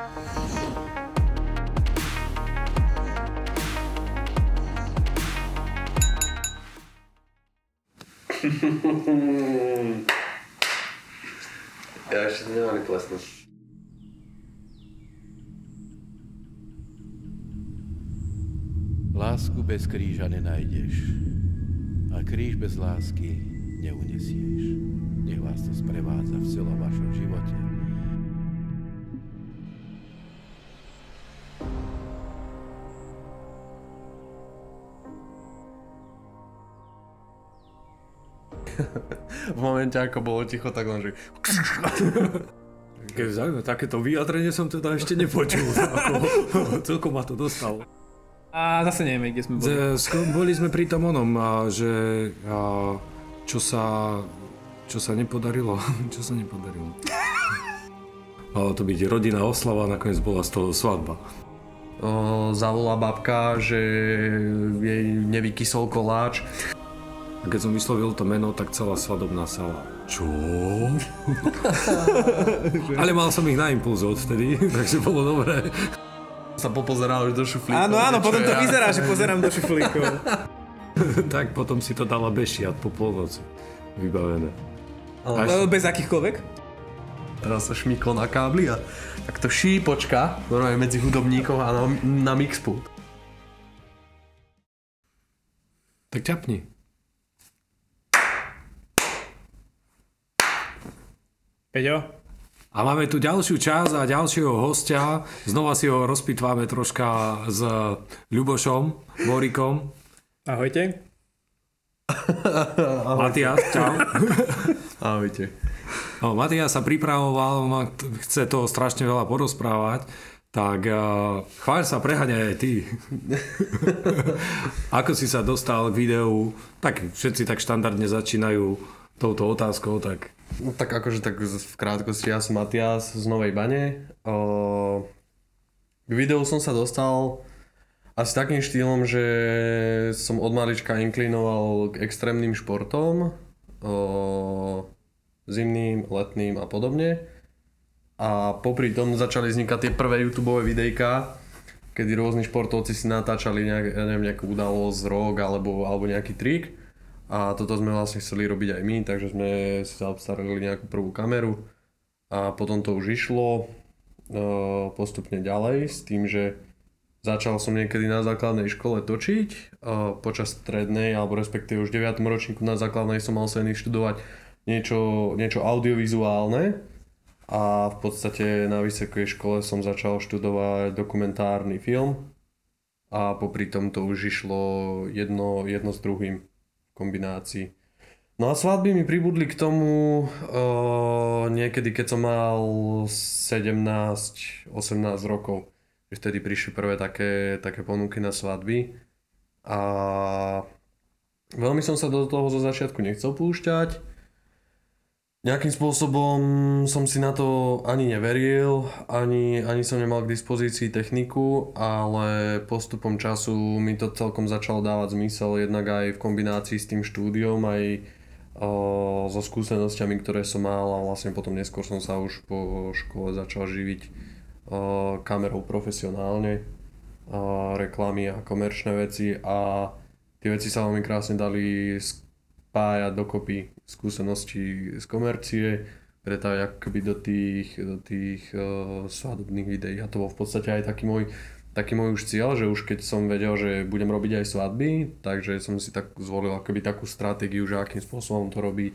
ja ešte nemali plesnú. Lásku bez kríža nenájdeš a kríž bez lásky neunesieš. Nech vás to sprevádza v celom vašom živote. Momente, ako bolo ticho, tak len, že... Keď zaujímavé, takéto vyjadrenie som teda ešte nepočul. Ako, celkom ma to dostalo. A zase nevieme, kde sme boli. Boli sme pri tom onom, že čo sa čo sa nepodarilo, čo sa nepodarilo. Malo to byť rodinná oslava, nakoniec bola z toho svadba. O, zavolá babka, že jej nevykysol koláč. A keď som vyslovil to meno, tak celá svadobná sala. Čo? Ale mal som ich na impuls odtedy, takže bolo dobré. Sa popozeral do šuflíkov. Áno, áno, potom to ja. vyzerá, že pozerám do šuflíkov. tak potom si to dala bešiat po polnoci. Vybavené. Ale bez akýchkoľvek? Teraz sa šmyklo na kábli a takto šípočka normálne medzi hudobníkov a na, na mixpult. Tak ťapni. Peťo? A máme tu ďalšiu časť a ďalšieho hostia. Znova si ho rozpitváme troška s Ľubošom, Borikom. Ahojte. Matias, čau. Ahojte. No, Matias sa pripravoval, on chce toho strašne veľa porozprávať. Tak uh, chváľ sa, prehaňaj aj ty. Ako si sa dostal k videu? Tak všetci tak štandardne začínajú touto otázkou, tak No, tak akože tak v krátkosti, ja som Matias z Novej Bane. O, k videu som sa dostal asi takým štýlom, že som od malička inklinoval k extrémnym športom, o, zimným, letným a podobne. A popri tom začali vznikať tie prvé YouTube videjka, kedy rôzni športovci si natáčali nejak, ja neviem, nejakú udalosť, rok alebo, alebo nejaký trik. A toto sme vlastne chceli robiť aj my, takže sme si zaobstarali nejakú prvú kameru a potom to už išlo e, postupne ďalej s tým, že začal som niekedy na základnej škole točiť e, počas strednej alebo respektíve už 9. ročníku na základnej som mal sa študovať niečo, niečo audiovizuálne a v podstate na vysokej škole som začal študovať dokumentárny film a popri tom to už išlo jedno, jedno s druhým kombinácii. No a svadby mi pribudli k tomu uh, niekedy, keď som mal 17-18 rokov. Vtedy prišli prvé také, také ponuky na svadby. A veľmi som sa do toho zo začiatku nechcel púšťať. Nejakým spôsobom som si na to ani neveril, ani, ani som nemal k dispozícii techniku, ale postupom času mi to celkom začalo dávať zmysel, jednak aj v kombinácii s tým štúdiom, aj o, so skúsenosťami, ktoré som mal a vlastne potom neskôr som sa už po škole začal živiť o, kamerou profesionálne, o, reklamy a komerčné veci a tie veci sa veľmi krásne dali spájať dokopy skúsenosti z komercie, pretaviť akoby do tých, do tých uh, svadobných videí a to bol v podstate aj taký môj, taký môj už cieľ, že už keď som vedel, že budem robiť aj svadby, takže som si tak zvolil akoby takú stratégiu, že akým spôsobom to robiť,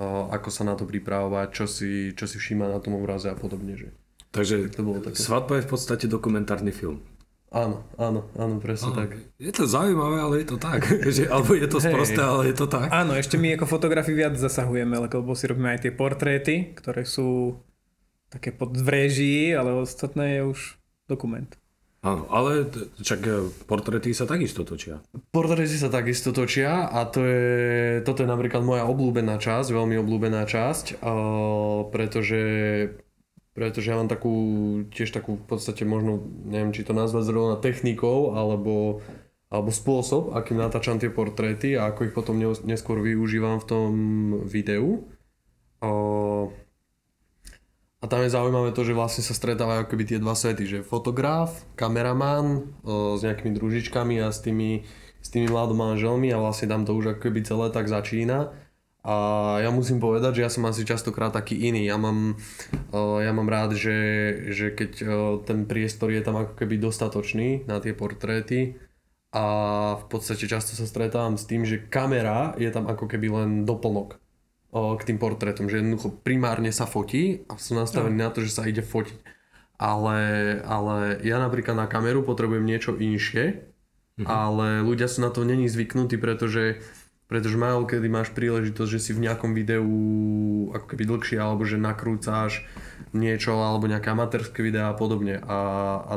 uh, ako sa na to pripravovať, čo si, čo si všíma na tom obraze a podobne. Že. Takže To bolo také. svadba je v podstate dokumentárny film. Áno, áno, áno, presne tak. Je to zaujímavé, ale je to tak. že, alebo je to sprosté, ale je to tak. Áno, ešte my ako fotografi viac zasahujeme, lebo si robíme aj tie portréty, ktoré sú také pod v réžii, ale ostatné je už dokument. Áno, ale t- čak e, portréty sa takisto točia. Portréty sa takisto točia a to je, toto je napríklad moja obľúbená časť, veľmi obľúbená časť, pretože, pretože ja mám takú, tiež takú v podstate možno, neviem či to nazvať zrovna technikou, alebo, alebo spôsob, akým natáčam tie portréty a ako ich potom neskôr využívam v tom videu. A tam je zaujímavé to, že vlastne sa stretávajú akoby tie dva svety, že fotograf, kameraman s nejakými družičkami a s tými, s tými mladomanželmi a vlastne tam to už akoby celé tak začína. A ja musím povedať, že ja som asi častokrát taký iný. Ja mám, o, ja mám rád, že, že keď o, ten priestor je tam ako keby dostatočný na tie portréty a v podstate často sa stretávam s tým, že kamera je tam ako keby len doplnok o, k tým portrétom, že jednoducho primárne sa fotí a sú nastavení na to, že sa ide fotiť. Ale, ale ja napríklad na kameru potrebujem niečo inšie, Mhm. ale ľudia sú na to není zvyknutí, pretože pretože málo kedy máš príležitosť, že si v nejakom videu ako keby dlhšie, alebo že nakrúcáš niečo, alebo nejaké amatérske videá a podobne. A, a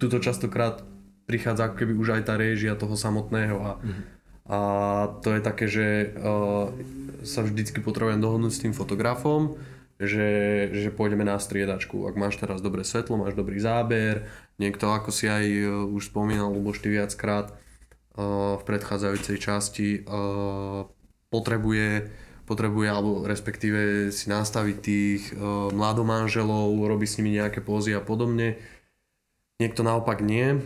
tuto častokrát prichádza ako keby už aj tá réžia toho samotného a, a to je také, že uh, sa vždycky potrebujem dohodnúť s tým fotografom, že, že pôjdeme na striedačku. Ak máš teraz dobré svetlo, máš dobrý záber, niekto ako si aj uh, už spomínal, Luboš, ty viackrát, v predchádzajúcej časti uh, potrebuje, potrebuje alebo respektíve si nastaviť tých uh, mladomanželov, robí s nimi nejaké pózy a podobne. Niekto naopak nie.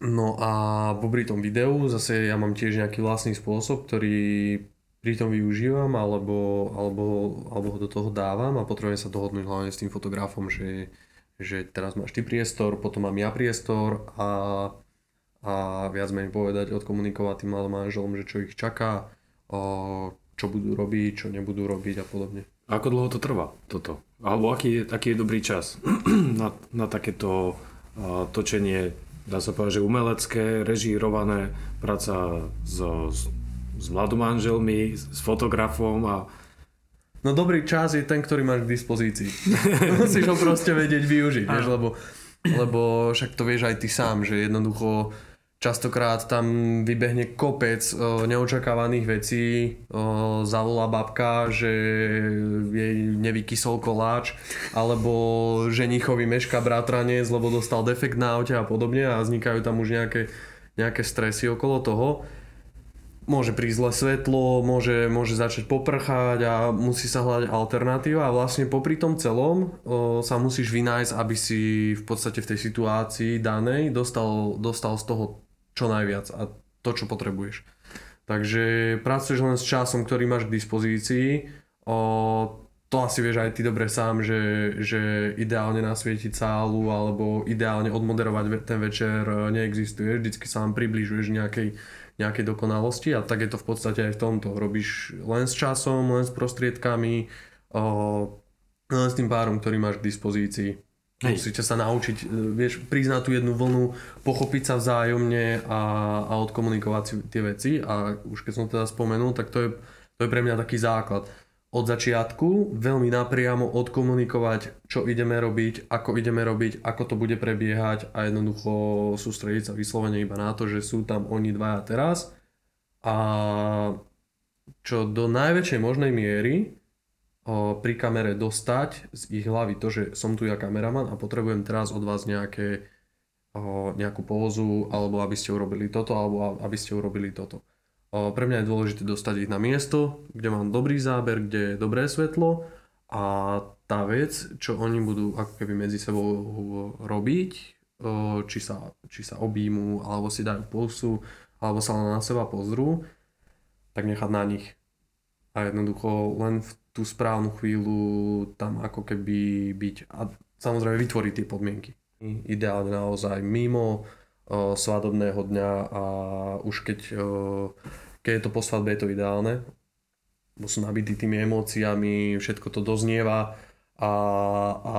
No a popri tom videu zase ja mám tiež nejaký vlastný spôsob, ktorý pri tom využívam alebo, alebo, alebo ho do toho dávam a potrebujem sa dohodnúť hlavne s tým fotografom, že, že teraz máš ty priestor, potom mám ja priestor a a viac menej povedať, odkomunikovať tým mladým manželom, že čo ich čaká, čo budú robiť, čo nebudú robiť a podobne. Ako dlho to trvá toto? Alebo aký je, aký je dobrý čas na, na takéto uh, točenie, dá sa povedať, že umelecké, režírované, práca s, s, s mladomanželmi, s fotografom a No dobrý čas je ten, ktorý máš k dispozícii. Musíš ho proste vedieť využiť, vieš, lebo, lebo však to vieš aj ty sám, že jednoducho častokrát tam vybehne kopec o, neočakávaných vecí, o, zavolá babka, že jej nevykysol koláč, alebo ženichovi meška bratranec, lebo dostal defekt na aute a podobne a vznikajú tam už nejaké, nejaké stresy okolo toho. Môže prísť zlé svetlo, môže, môže začať poprchať a musí sa hľadať alternatíva a vlastne popri tom celom o, sa musíš vynájsť, aby si v podstate v tej situácii danej dostal, dostal z toho čo najviac a to, čo potrebuješ. Takže pracuješ len s časom, ktorý máš k dispozícii. O, to asi vieš aj ty dobre sám, že, že ideálne nasvietiť sálu alebo ideálne odmoderovať ten večer e, neexistuje. Vždycky sa vám približuješ nejakej, nejakej dokonalosti a tak je to v podstate aj v tomto. Robíš len s časom, len s prostriedkami, o, len s tým párom, ktorý máš k dispozícii. Hej. Musíte sa naučiť, e, vieš, priznať tú jednu vlnu, pochopiť sa vzájomne a, a odkomunikovať si tie veci. A už keď som teda spomenul, tak to je, to je pre mňa taký základ. Od začiatku veľmi napriamo odkomunikovať, čo ideme robiť, ako ideme robiť, ako to bude prebiehať a jednoducho sústrediť sa vyslovene iba na to, že sú tam oni dvaja teraz a čo do najväčšej možnej miery pri kamere dostať z ich hlavy to, že som tu ja kameraman a potrebujem teraz od vás nejaké, nejakú pózu, alebo aby ste urobili toto, alebo aby ste urobili toto. Pre mňa je dôležité dostať ich na miesto, kde mám dobrý záber, kde je dobré svetlo a tá vec, čo oni budú ako keby medzi sebou robiť, či sa, či sa objímu, alebo si dajú pusu, alebo sa na seba pozrú, tak nechať na nich. A jednoducho len v tú správnu chvíľu tam ako keby byť a samozrejme vytvoriť tie podmienky. Ideálne naozaj mimo o, svadobného dňa a už keď, o, keď je to po svadbe je to ideálne, bo sú nabití tými emóciami, všetko to doznieva a, a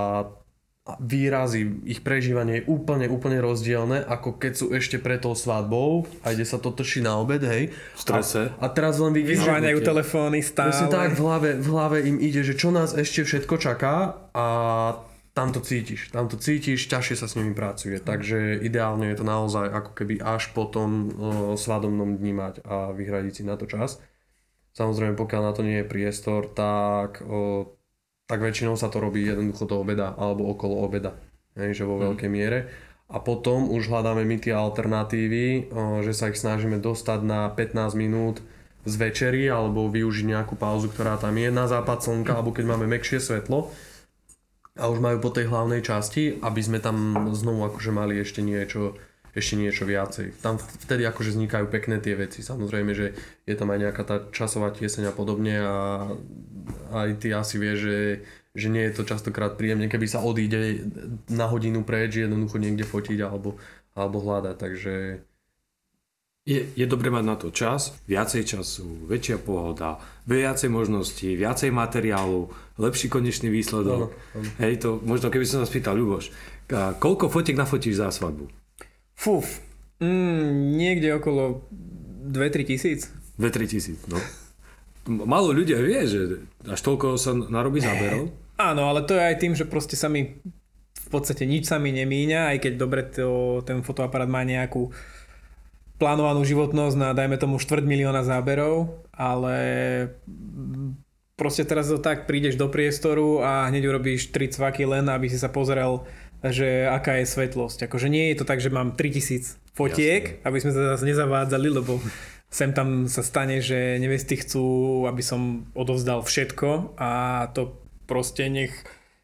výrazy, ich prežívanie je úplne, úplne rozdielne, ako keď sú ešte pred tou svadbou a ide sa to trší na obed, hej. v strese. A, a teraz len vidíš, Vyzváňajú že- telefóny stále. Presne tak, v hlave, v hlave im ide, že čo nás ešte všetko čaká a tam to cítiš, tam to cítiš, ťažšie sa s nimi pracuje, takže ideálne je to naozaj ako keby až po tom o, svadobnom dni mať a vyhradiť si na to čas. Samozrejme, pokiaľ na to nie je priestor, tak, o, tak väčšinou sa to robí jednoducho do obeda alebo okolo obeda, hej, že vo veľkej miere. A potom už hľadáme my tie alternatívy, že sa ich snažíme dostať na 15 minút z večery alebo využiť nejakú pauzu, ktorá tam je na západ slnka alebo keď máme mekšie svetlo. a už majú po tej hlavnej časti, aby sme tam znovu akože mali ešte niečo, ešte niečo viacej. Tam vtedy akože vznikajú pekné tie veci. Samozrejme, že je tam aj nejaká tá časová tieseň a podobne a aj ty asi vieš, že, že nie je to častokrát príjemne, keby sa odíde na hodinu preč, jednoducho niekde fotiť alebo, alebo hľadať. Takže je, je dobre mať na to čas, viacej času, väčšia pohoda, viacej možností, viacej materiálu, lepší konečný výsledok. Áno, áno. Hej, to možno keby som sa spýtal, Ľuboš, koľko fotiek nafotíš za svadbu? Fuf, mm, niekde okolo 2-3 tisíc. 2-3 tisíc, no. Málo ľudia vie, že až toľko sa narobí záberov. Áno, ale to je aj tým, že proste sa mi v podstate nič sa mi nemíňa, aj keď dobre to, ten fotoaparát má nejakú plánovanú životnosť na dajme tomu štvrť milióna záberov, ale proste teraz to tak prídeš do priestoru a hneď urobíš tri cvaky len, aby si sa pozrel, že aká je svetlosť. Akože nie je to tak, že mám 3000 fotiek, Jasne. aby sme sa zase nezavádzali, lebo sem tam sa stane, že nevesty chcú, aby som odovzdal všetko a to proste nech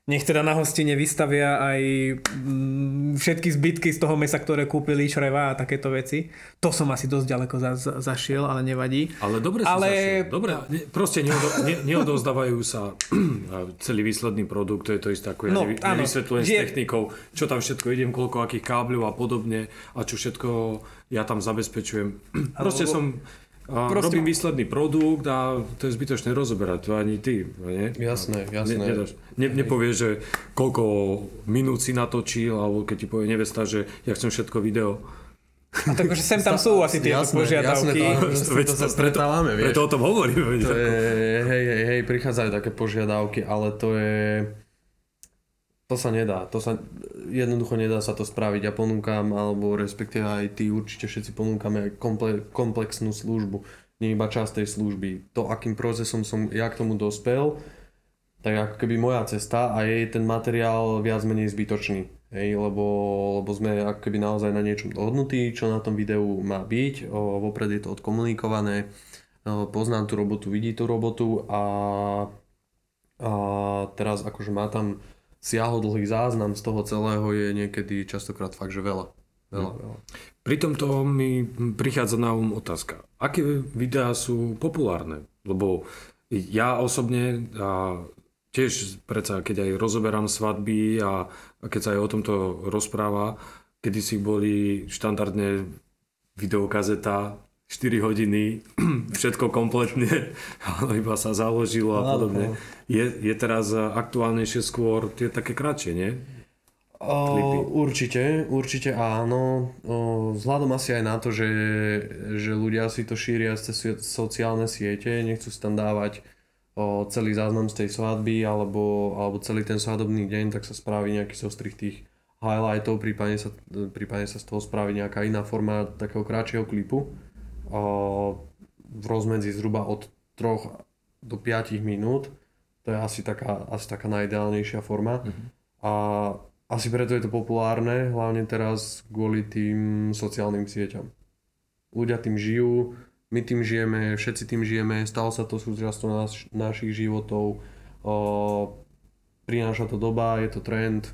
nech teda na hostine vystavia aj mm, všetky zbytky z toho mesa, ktoré kúpili, šreva a takéto veci. To som asi dosť ďaleko za, za, zašiel, ale nevadí. Ale dobre Ale- zašiel. Dobre, ne, proste neodo, ne, neodozdávajú sa celý výsledný produkt, to je to isté ako ja No, nevy, nevysvetľujem s Je- technikou, čo tam všetko idem, koľko akých kábľov a podobne a čo všetko ja tam zabezpečujem. Proste som... A Proste- robím výsledný produkt a to je zbytočné rozoberať, to ani ty, nie? Jasné, Ne, jasné. nedáš, ne, nepovieš, že koľko minút si natočil, alebo keď ti povie nevesta, že ja chcem všetko video. A tak, že sem tam sú asi Jasné, požiadavky. jasné, to, Veď to, to sa to- stretávame, vieš. Preto o tom hovorím. veď. To je, hej, hej, hej, prichádzajú také požiadavky, ale to je... To sa nedá, to sa, jednoducho nedá sa to spraviť. Ja ponúkam, alebo respektíve aj ty určite všetci ponúkame komple, komplexnú službu, nie iba časť tej služby. To, akým procesom som ja k tomu dospel, tak ako keby moja cesta a je ten materiál viac menej zbytočný. Hej, lebo, lebo sme ako keby naozaj na niečom dohodnutí, čo na tom videu má byť, o, vopred je to odkomunikované, o, poznám tú robotu, vidí tú robotu a, a teraz akože má tam siahodlhý záznam z toho celého je niekedy častokrát fakt, že veľa. Veľa, veľa. Pri tomto mi prichádza na um otázka. Aké videá sú populárne? Lebo ja osobne a tiež predsa, keď aj rozoberám svadby a, a keď sa aj o tomto rozpráva, kedy si boli štandardne videokazeta 4 hodiny, všetko kompletne, ale iba sa založilo a podobne. Je, je teraz aktuálnejšie skôr tie také kratšie, nie? O, určite, určite áno. O, vzhľadom asi aj na to, že, že ľudia si to šíria cez so- sociálne siete, nechcú si tam dávať o, celý záznam z tej svadby alebo, alebo celý ten svadobný deň, tak sa spraví nejaký zostrih tých highlightov, prípadne sa, prípadne sa z toho spraví nejaká iná forma takého kratšieho klipu. V rozmedzi zhruba od 3 do 5 minút. To je asi taká, asi taká najideálnejšia forma. A asi preto je to populárne, hlavne teraz kvôli tým sociálnym sieťam. Ľudia tým žijú, my tým žijeme, všetci tým žijeme, stalo sa to súčasťou naš, našich životov, o, prináša to doba, je to trend,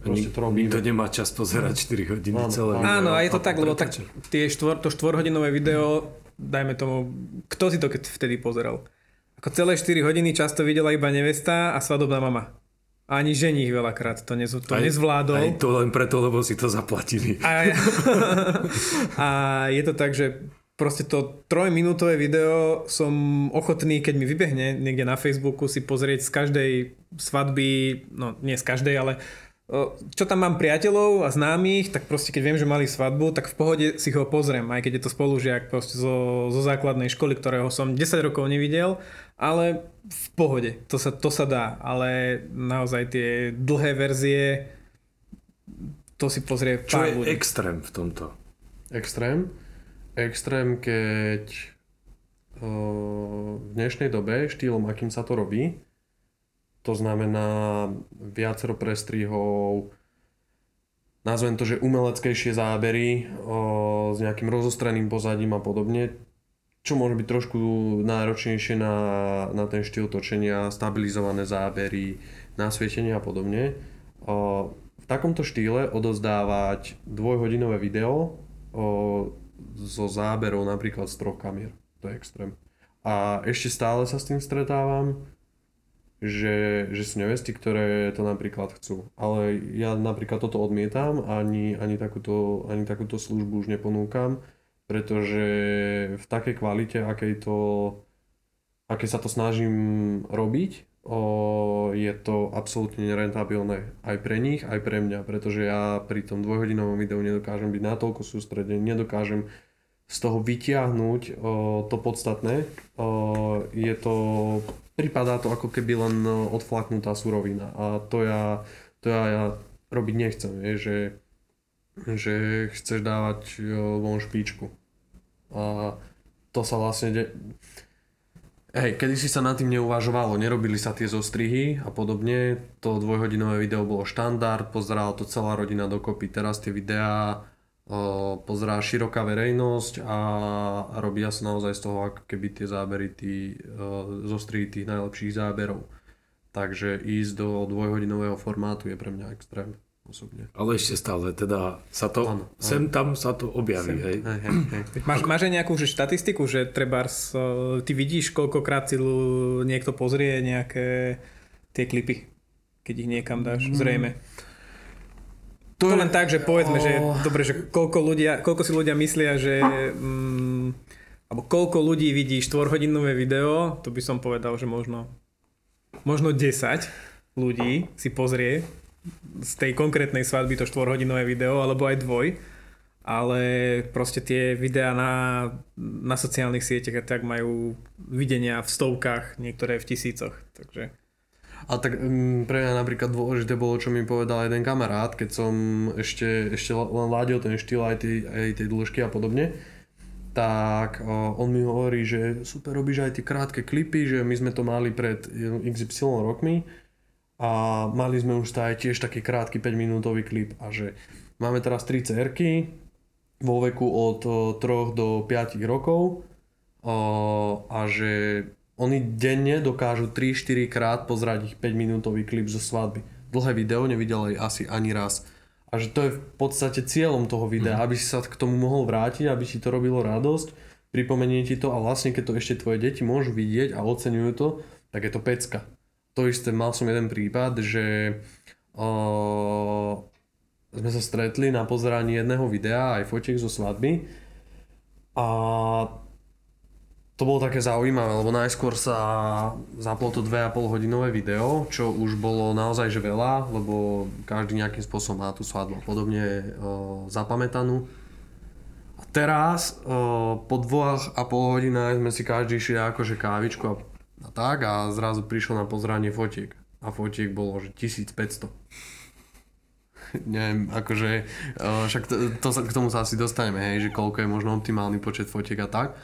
proste. Nikto nemá čas pozerať 4 hodiny Áno, celé. áno. video. Áno, a je to A tak, lebo tak tie štvor, to štvorhodinové video, dajme tomu, kto si to keď vtedy pozeral? Ako celé 4 hodiny často videla iba nevesta a svadobná mama. A ani ženich veľakrát to, nez, to Aj- nezvládol. Aj to len preto, lebo si to zaplatili. A, a je to tak, že proste to trojminútové video som ochotný, keď mi vybehne niekde na Facebooku si pozrieť z každej svadby, no nie z každej, ale čo tam mám priateľov a známych, tak proste keď viem, že mali svadbu, tak v pohode si ho pozriem, aj keď je to spolužiak proste zo, zo základnej školy, ktorého som 10 rokov nevidel, ale v pohode, to sa, to sa dá, ale naozaj tie dlhé verzie, to si pozrie Čo pár je ľudí. extrém v tomto? Extrém. Extrém, keď o, v dnešnej dobe štýlom, akým sa to robí, to znamená viacero prestrihov, nazvem to, že umeleckejšie zábery o, s nejakým rozostreným pozadím a podobne, čo môže byť trošku náročnejšie na, na ten štýl točenia, stabilizované zábery, nasvietenie a podobne. O, v takomto štýle odozdávať dvojhodinové video o, so záberou napríklad z troch kamier. To je extrém. A ešte stále sa s tým stretávam, že, že sú nevesty, ktoré to napríklad chcú. Ale ja napríklad toto odmietam, ani, ani, takúto, ani takúto službu už neponúkam, pretože v takej kvalite, akej to, aké sa to snažím robiť, o, je to absolútne nerentabilné aj pre nich, aj pre mňa, pretože ja pri tom dvojhodinovom videu nedokážem byť natoľko sústredený, nedokážem z toho vytiahnuť o, to podstatné. O, je to, pripadá to ako keby len odflaknutá surovina a to ja, to ja, ja robiť nechcem, je, že, že chceš dávať von špičku. A to sa vlastne de- Hej, kedy si sa nad tým neuvažovalo, nerobili sa tie zostrihy a podobne, to dvojhodinové video bolo štandard, pozerala to celá rodina dokopy, teraz tie videá pozerá široká verejnosť a, a robia sa naozaj z toho ako keby tie zábery, tí, o, zostrihy tých najlepších záberov. Takže ísť do dvojhodinového formátu je pre mňa extrém osobne. Ale ešte stále, teda sa to, áno. sem tam sa to objaví, hej. Hej, hej, hej. Máš, máš aj nejakú že štatistiku, že treba ty vidíš, koľkokrát si niekto pozrie nejaké tie klipy, keď ich niekam dáš, zrejme. To, len tak, že povedzme, že dobre, že koľko, ľudia, koľko si ľudia myslia, že mm, alebo koľko ľudí vidí štvorhodinové video, to by som povedal, že možno možno 10 ľudí si pozrie z tej konkrétnej svadby to štvorhodinové video, alebo aj dvoj, ale proste tie videá na, na sociálnych sieťach a tak majú videnia v stovkách, niektoré v tisícoch, takže... A tak mm, pre mňa napríklad dôležité bolo, čo mi povedal jeden kamarát, keď som ešte, ešte len ládil ten štýl aj tej, aj tej dĺžky a podobne, tak on mi hovorí, že super robíš aj tie krátke klipy, že my sme to mali pred XY rokmi a mali sme už aj tiež taký krátky 5 minútový klip a že máme teraz 3 cerky vo veku od o, 3 do 5 rokov a že oni denne dokážu 3-4 krát pozrieť ich 5 minútový klip zo svadby. Dlhé video nevidel aj asi ani raz. A že to je v podstate cieľom toho videa, mm. aby si sa k tomu mohol vrátiť, aby ti to robilo radosť, pripomenie ti to a vlastne keď to ešte tvoje deti môžu vidieť a oceňujú to, tak je to pecka. To isté, mal som jeden prípad, že o, sme sa stretli na pozeraní jedného videa aj fotiek zo svadby a to bolo také zaujímavé, lebo najskôr sa zaplo to 2,5 hodinové video, čo už bolo naozaj že veľa, lebo každý nejakým spôsobom má tú svadbu podobne o, zapamätanú. A teraz o, po dvoch a pol hodinách sme si každý šli akože kávičku a, a tak a zrazu prišlo na pozranie fotiek. A fotiek bolo že 1500. Neviem, akože, o, však to, to, k tomu sa asi dostaneme, hej, že koľko je možno optimálny počet fotiek a tak.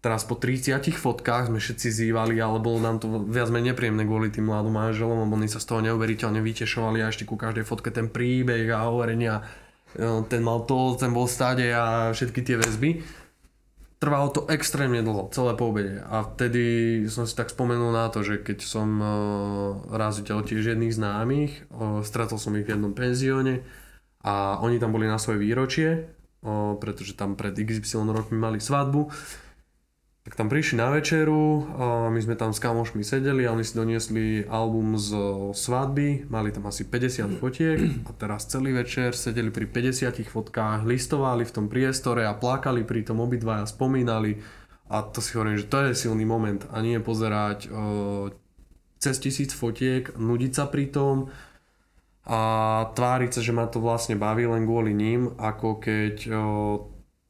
Teraz po 30 fotkách sme všetci zývali, ale bolo nám to viac menej nepríjemné kvôli tým mladým manželom, lebo oni sa z toho neuveriteľne vytešovali a ešte ku každej fotke ten príbeh a hovorenia, e, ten mal to, ten bol stade a všetky tie väzby. Trvalo to extrémne dlho, celé po obede. A vtedy som si tak spomenul na to, že keď som e, raz videl tiež jedných známych, e, stretol som ich v jednom penzióne a oni tam boli na svoje výročie, pretože tam pred XY rokmi mali svadbu tak tam prišli na večeru, a my sme tam s kamošmi sedeli a oni si doniesli album z svadby, mali tam asi 50 fotiek a teraz celý večer sedeli pri 50 fotkách, listovali v tom priestore a plakali pri tom obidvaja, spomínali. A to si hovorím, že to je silný moment a nie pozerať o, cez tisíc fotiek, nudiť sa pri tom a tváriť sa, že ma to vlastne baví len kvôli ním, ako keď o,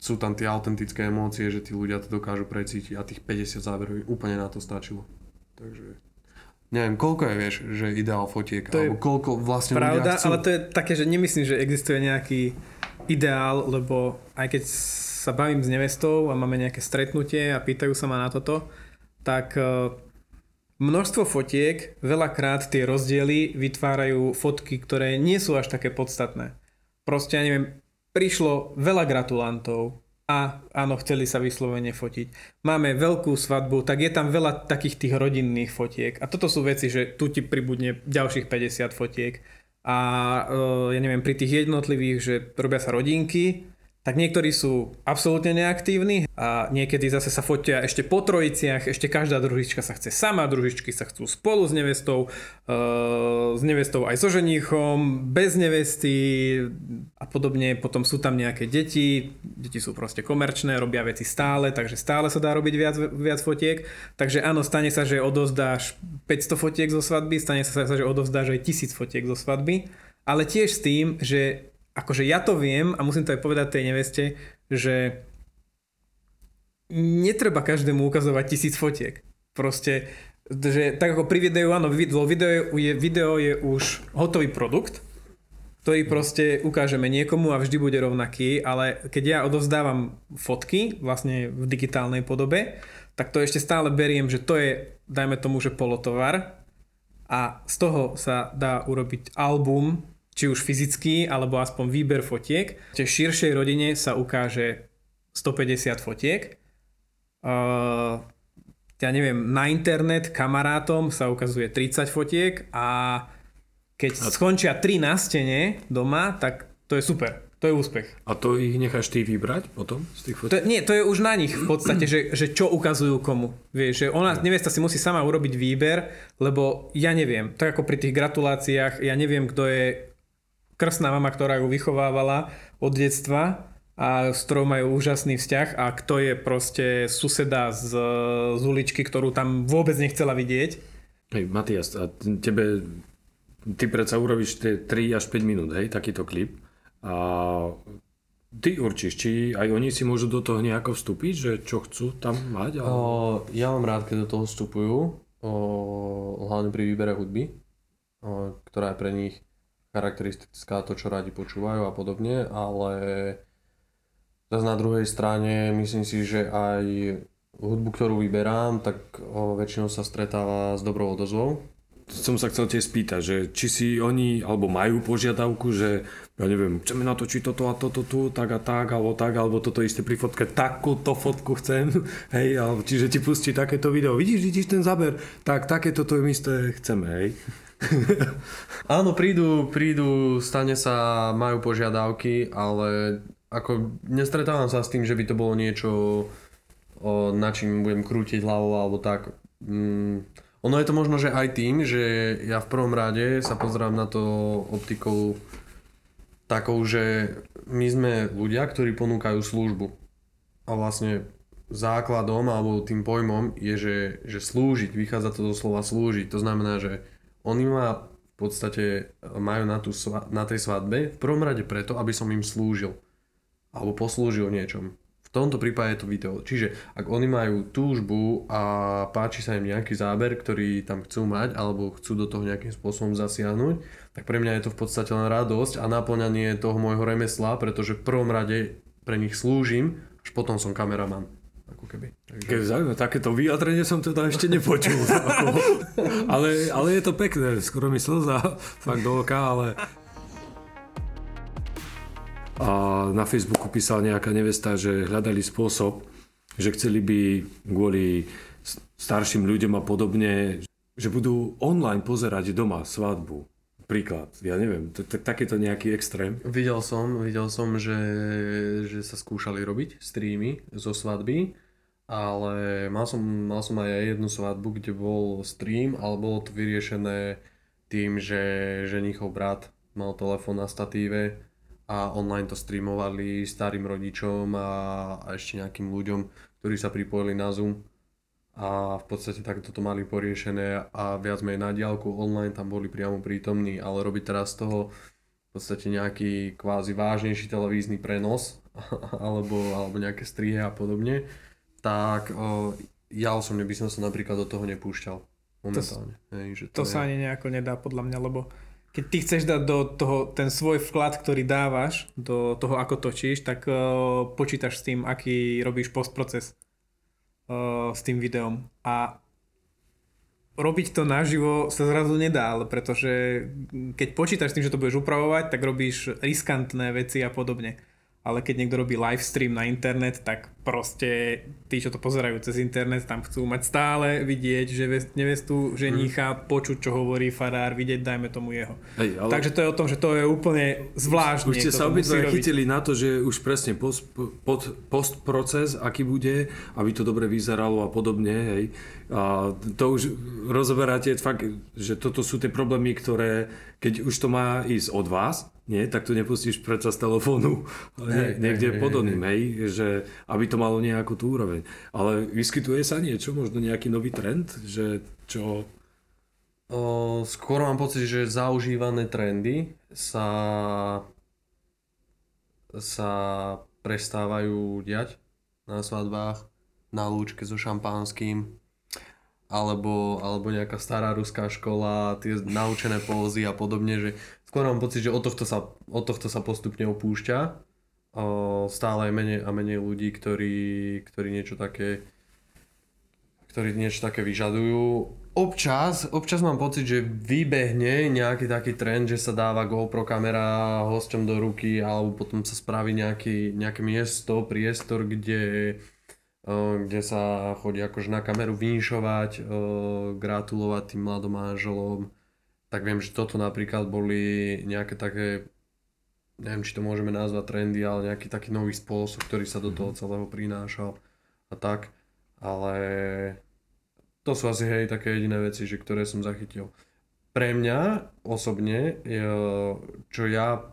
sú tam tie autentické emócie, že tí ľudia to dokážu precítiť a tých 50 záberov úplne na to stačilo. Takže neviem, koľko je, vieš, že ideál fotiek, To alebo koľko vlastne Pravda, ľudia chcú. ale to je také, že nemyslím, že existuje nejaký ideál, lebo aj keď sa bavím s nevestou a máme nejaké stretnutie a pýtajú sa ma na toto, tak eh, množstvo fotiek, veľakrát tie rozdiely vytvárajú fotky, ktoré nie sú až také podstatné. Proste, ja neviem, prišlo veľa gratulantov, a áno, chceli sa vyslovene fotiť. Máme veľkú svadbu, tak je tam veľa takých tých rodinných fotiek. A toto sú veci, že tu ti pribudne ďalších 50 fotiek. A uh, ja neviem, pri tých jednotlivých, že robia sa rodinky, tak niektorí sú absolútne neaktívni a niekedy zase sa fotia ešte po trojiciach, ešte každá družička sa chce sama, družičky sa chcú spolu s nevestou, uh, s nevestou aj so ženíchom, bez nevesty a podobne. Potom sú tam nejaké deti, deti sú proste komerčné, robia veci stále, takže stále sa dá robiť viac, viac fotiek. Takže áno, stane sa, že odozdáš 500 fotiek zo svadby, stane sa, že odozdáš aj 1000 fotiek zo svadby, ale tiež s tým, že akože ja to viem a musím to aj povedať tej neveste, že netreba každému ukazovať tisíc fotiek. Proste, že tak ako pri videu, áno, video, je, video je už hotový produkt, ktorý proste ukážeme niekomu a vždy bude rovnaký, ale keď ja odovzdávam fotky vlastne v digitálnej podobe, tak to ešte stále beriem, že to je, dajme tomu, že polotovar a z toho sa dá urobiť album či už fyzický, alebo aspoň výber fotiek. V širšej rodine sa ukáže 150 fotiek. Uh, ja neviem, na internet kamarátom sa ukazuje 30 fotiek a keď a... skončia 3 na stene doma, tak to je super. To je úspech. A to ich necháš ty vybrať potom z tých fotiek? To, nie, to je už na nich v podstate, že, že čo ukazujú komu. Vieš, že ona, nevesta si musí sama urobiť výber, lebo ja neviem, tak ako pri tých gratuláciách, ja neviem, kto je krstná mama, ktorá ju vychovávala od detstva a s ktorou majú úžasný vzťah a kto je proste suseda z, z uličky, ktorú tam vôbec nechcela vidieť. Hej, Matias, a tebe, ty predsa urobíš tie 3 až 5 minút, hej, takýto klip a ty určíš, či aj oni si môžu do toho nejako vstúpiť, že čo chcú tam mať? Ale... O, ja mám rád, keď do toho vstupujú, o, hlavne pri výbere hudby, o, ktorá je pre nich charakteristická to, čo radi počúvajú a podobne, ale zase na druhej strane myslím si, že aj hudbu, ktorú vyberám, tak väčšinou sa stretáva s dobrou odozvou. Som sa chcel tiež spýtať, že či si oni, alebo majú požiadavku, že ja neviem, chceme natočiť toto a toto tu, tak a tak, alebo tak, alebo toto isté pri fotke, takúto fotku chcem, hej, alebo čiže ti pustí takéto video, vidíš, vidíš ten záber, tak takéto to isté chceme, hej. Áno, prídu, prídu, stane sa, majú požiadavky, ale ako nestretávam sa s tým, že by to bolo niečo, o, na čím budem krútiť hlavou alebo tak. Mm, ono je to možno, že aj tým, že ja v prvom rade sa pozerám na to optikou takou, že my sme ľudia, ktorí ponúkajú službu. A vlastne základom alebo tým pojmom je, že, že slúžiť, vychádza to do slova slúžiť. To znamená, že oni ma v podstate majú na, tú, na tej svadbe v prvom rade preto, aby som im slúžil. Alebo poslúžil niečom. V tomto prípade je to video. Čiže ak oni majú túžbu a páči sa im nejaký záber, ktorý tam chcú mať, alebo chcú do toho nejakým spôsobom zasiahnuť, tak pre mňa je to v podstate len radosť a naplňanie toho môjho remesla, pretože v prvom rade pre nich slúžim, až potom som kameraman ako keby. Takže... Keď zaujímavé, takéto vyjadrenie som teda ešte nepočul. ale, ale je to pekné, skoro mi slza fakt do oka, ale... A na Facebooku písala nejaká nevesta, že hľadali spôsob, že chceli by kvôli starším ľuďom a podobne, že budú online pozerať doma svadbu. Príklad, ja neviem, takýto nejaký extrém. Videl som, videl som, že, že sa skúšali robiť streamy zo svadby, ale mal som, mal som aj jednu svadbu, kde bol stream, ale bolo to vyriešené tým, že ženichov brat mal telefón na statíve a online to streamovali starým rodičom a, a ešte nejakým ľuďom, ktorí sa pripojili na Zoom a v podstate takto to mali poriešené a viac menej na diálku online tam boli priamo prítomní, ale robiť teraz z toho v podstate nejaký kvázi vážnejší televízny prenos alebo, alebo nejaké strihy a podobne, tak o, ja osobne by som sa napríklad do toho nepúšťal momentálne. To, Hej, že to, to sa je... ani nejako nedá podľa mňa, lebo keď ty chceš dať do toho ten svoj vklad, ktorý dávaš do toho, ako točíš, tak uh, počítaš s tým, aký robíš postproces uh, s tým videom. A robiť to naživo sa zrazu nedá, ale pretože keď počítaš s tým, že to budeš upravovať, tak robíš riskantné veci a podobne. Ale keď niekto robí live stream na internet, tak proste tí, čo to pozerajú cez internet, tam chcú mať stále vidieť, že nevestu ženícha, mm. počuť, čo hovorí farár, vidieť, dajme tomu jeho. Hej, ale... Takže to je o tom, že to je úplne zvláštne. Už ste sa obidva chytili na to, že už presne post, post, post proces, aký bude, aby to dobre vyzeralo a podobne, hej. A to už rozoberáte fakt, že toto sú tie problémy, ktoré, keď už to má ísť od vás, nie, tak to nepustíš predsa z telefónu. Hey, niekde hey, pod oným, hej, že aby to malo nejakú tú úroveň. Ale vyskytuje sa niečo, možno nejaký nový trend, že čo... O, skôr mám pocit, že zaužívané trendy sa sa prestávajú diať na svadbách, na lúčke so šampanským, alebo, alebo nejaká stará ruská škola, tie naučené pózy a podobne, že skôr mám pocit, že od tohto sa, od tohto sa postupne opúšťa. O, stále je menej a menej ľudí, ktorí, ktorí niečo také ktorí niečo také vyžadujú. Občas, občas mám pocit, že vybehne nejaký taký trend, že sa dáva GoPro kamera hosťom do ruky alebo potom sa spraví nejaký, nejaké miesto, priestor, kde kde sa chodí akože na kameru vynišovať, gratulovať tým mladom manželom. Tak viem, že toto napríklad boli nejaké také, neviem, či to môžeme nazvať trendy, ale nejaký taký nový spôsob, ktorý sa do toho mhm. celého prinášal a tak. Ale to sú asi hej také jediné veci, že ktoré som zachytil. Pre mňa osobne, čo ja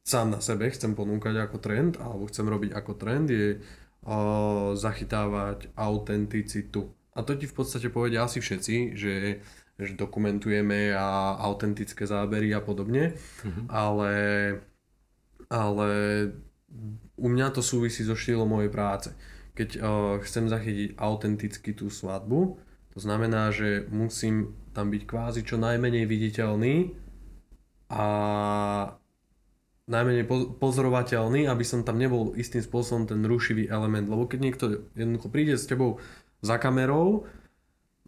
sám na sebe chcem ponúkať ako trend, alebo chcem robiť ako trend, je o, zachytávať autenticitu. A to ti v podstate povedia asi všetci, že, že dokumentujeme a autentické zábery a podobne, mm-hmm. ale, ale u mňa to súvisí so štýlom mojej práce. Keď o, chcem zachytiť autenticky tú svadbu, to znamená, že musím tam byť kvázi čo najmenej viditeľný a najmenej pozorovateľný, aby som tam nebol istým spôsobom ten rušivý element. Lebo keď niekto jednoducho príde s tebou za kamerou,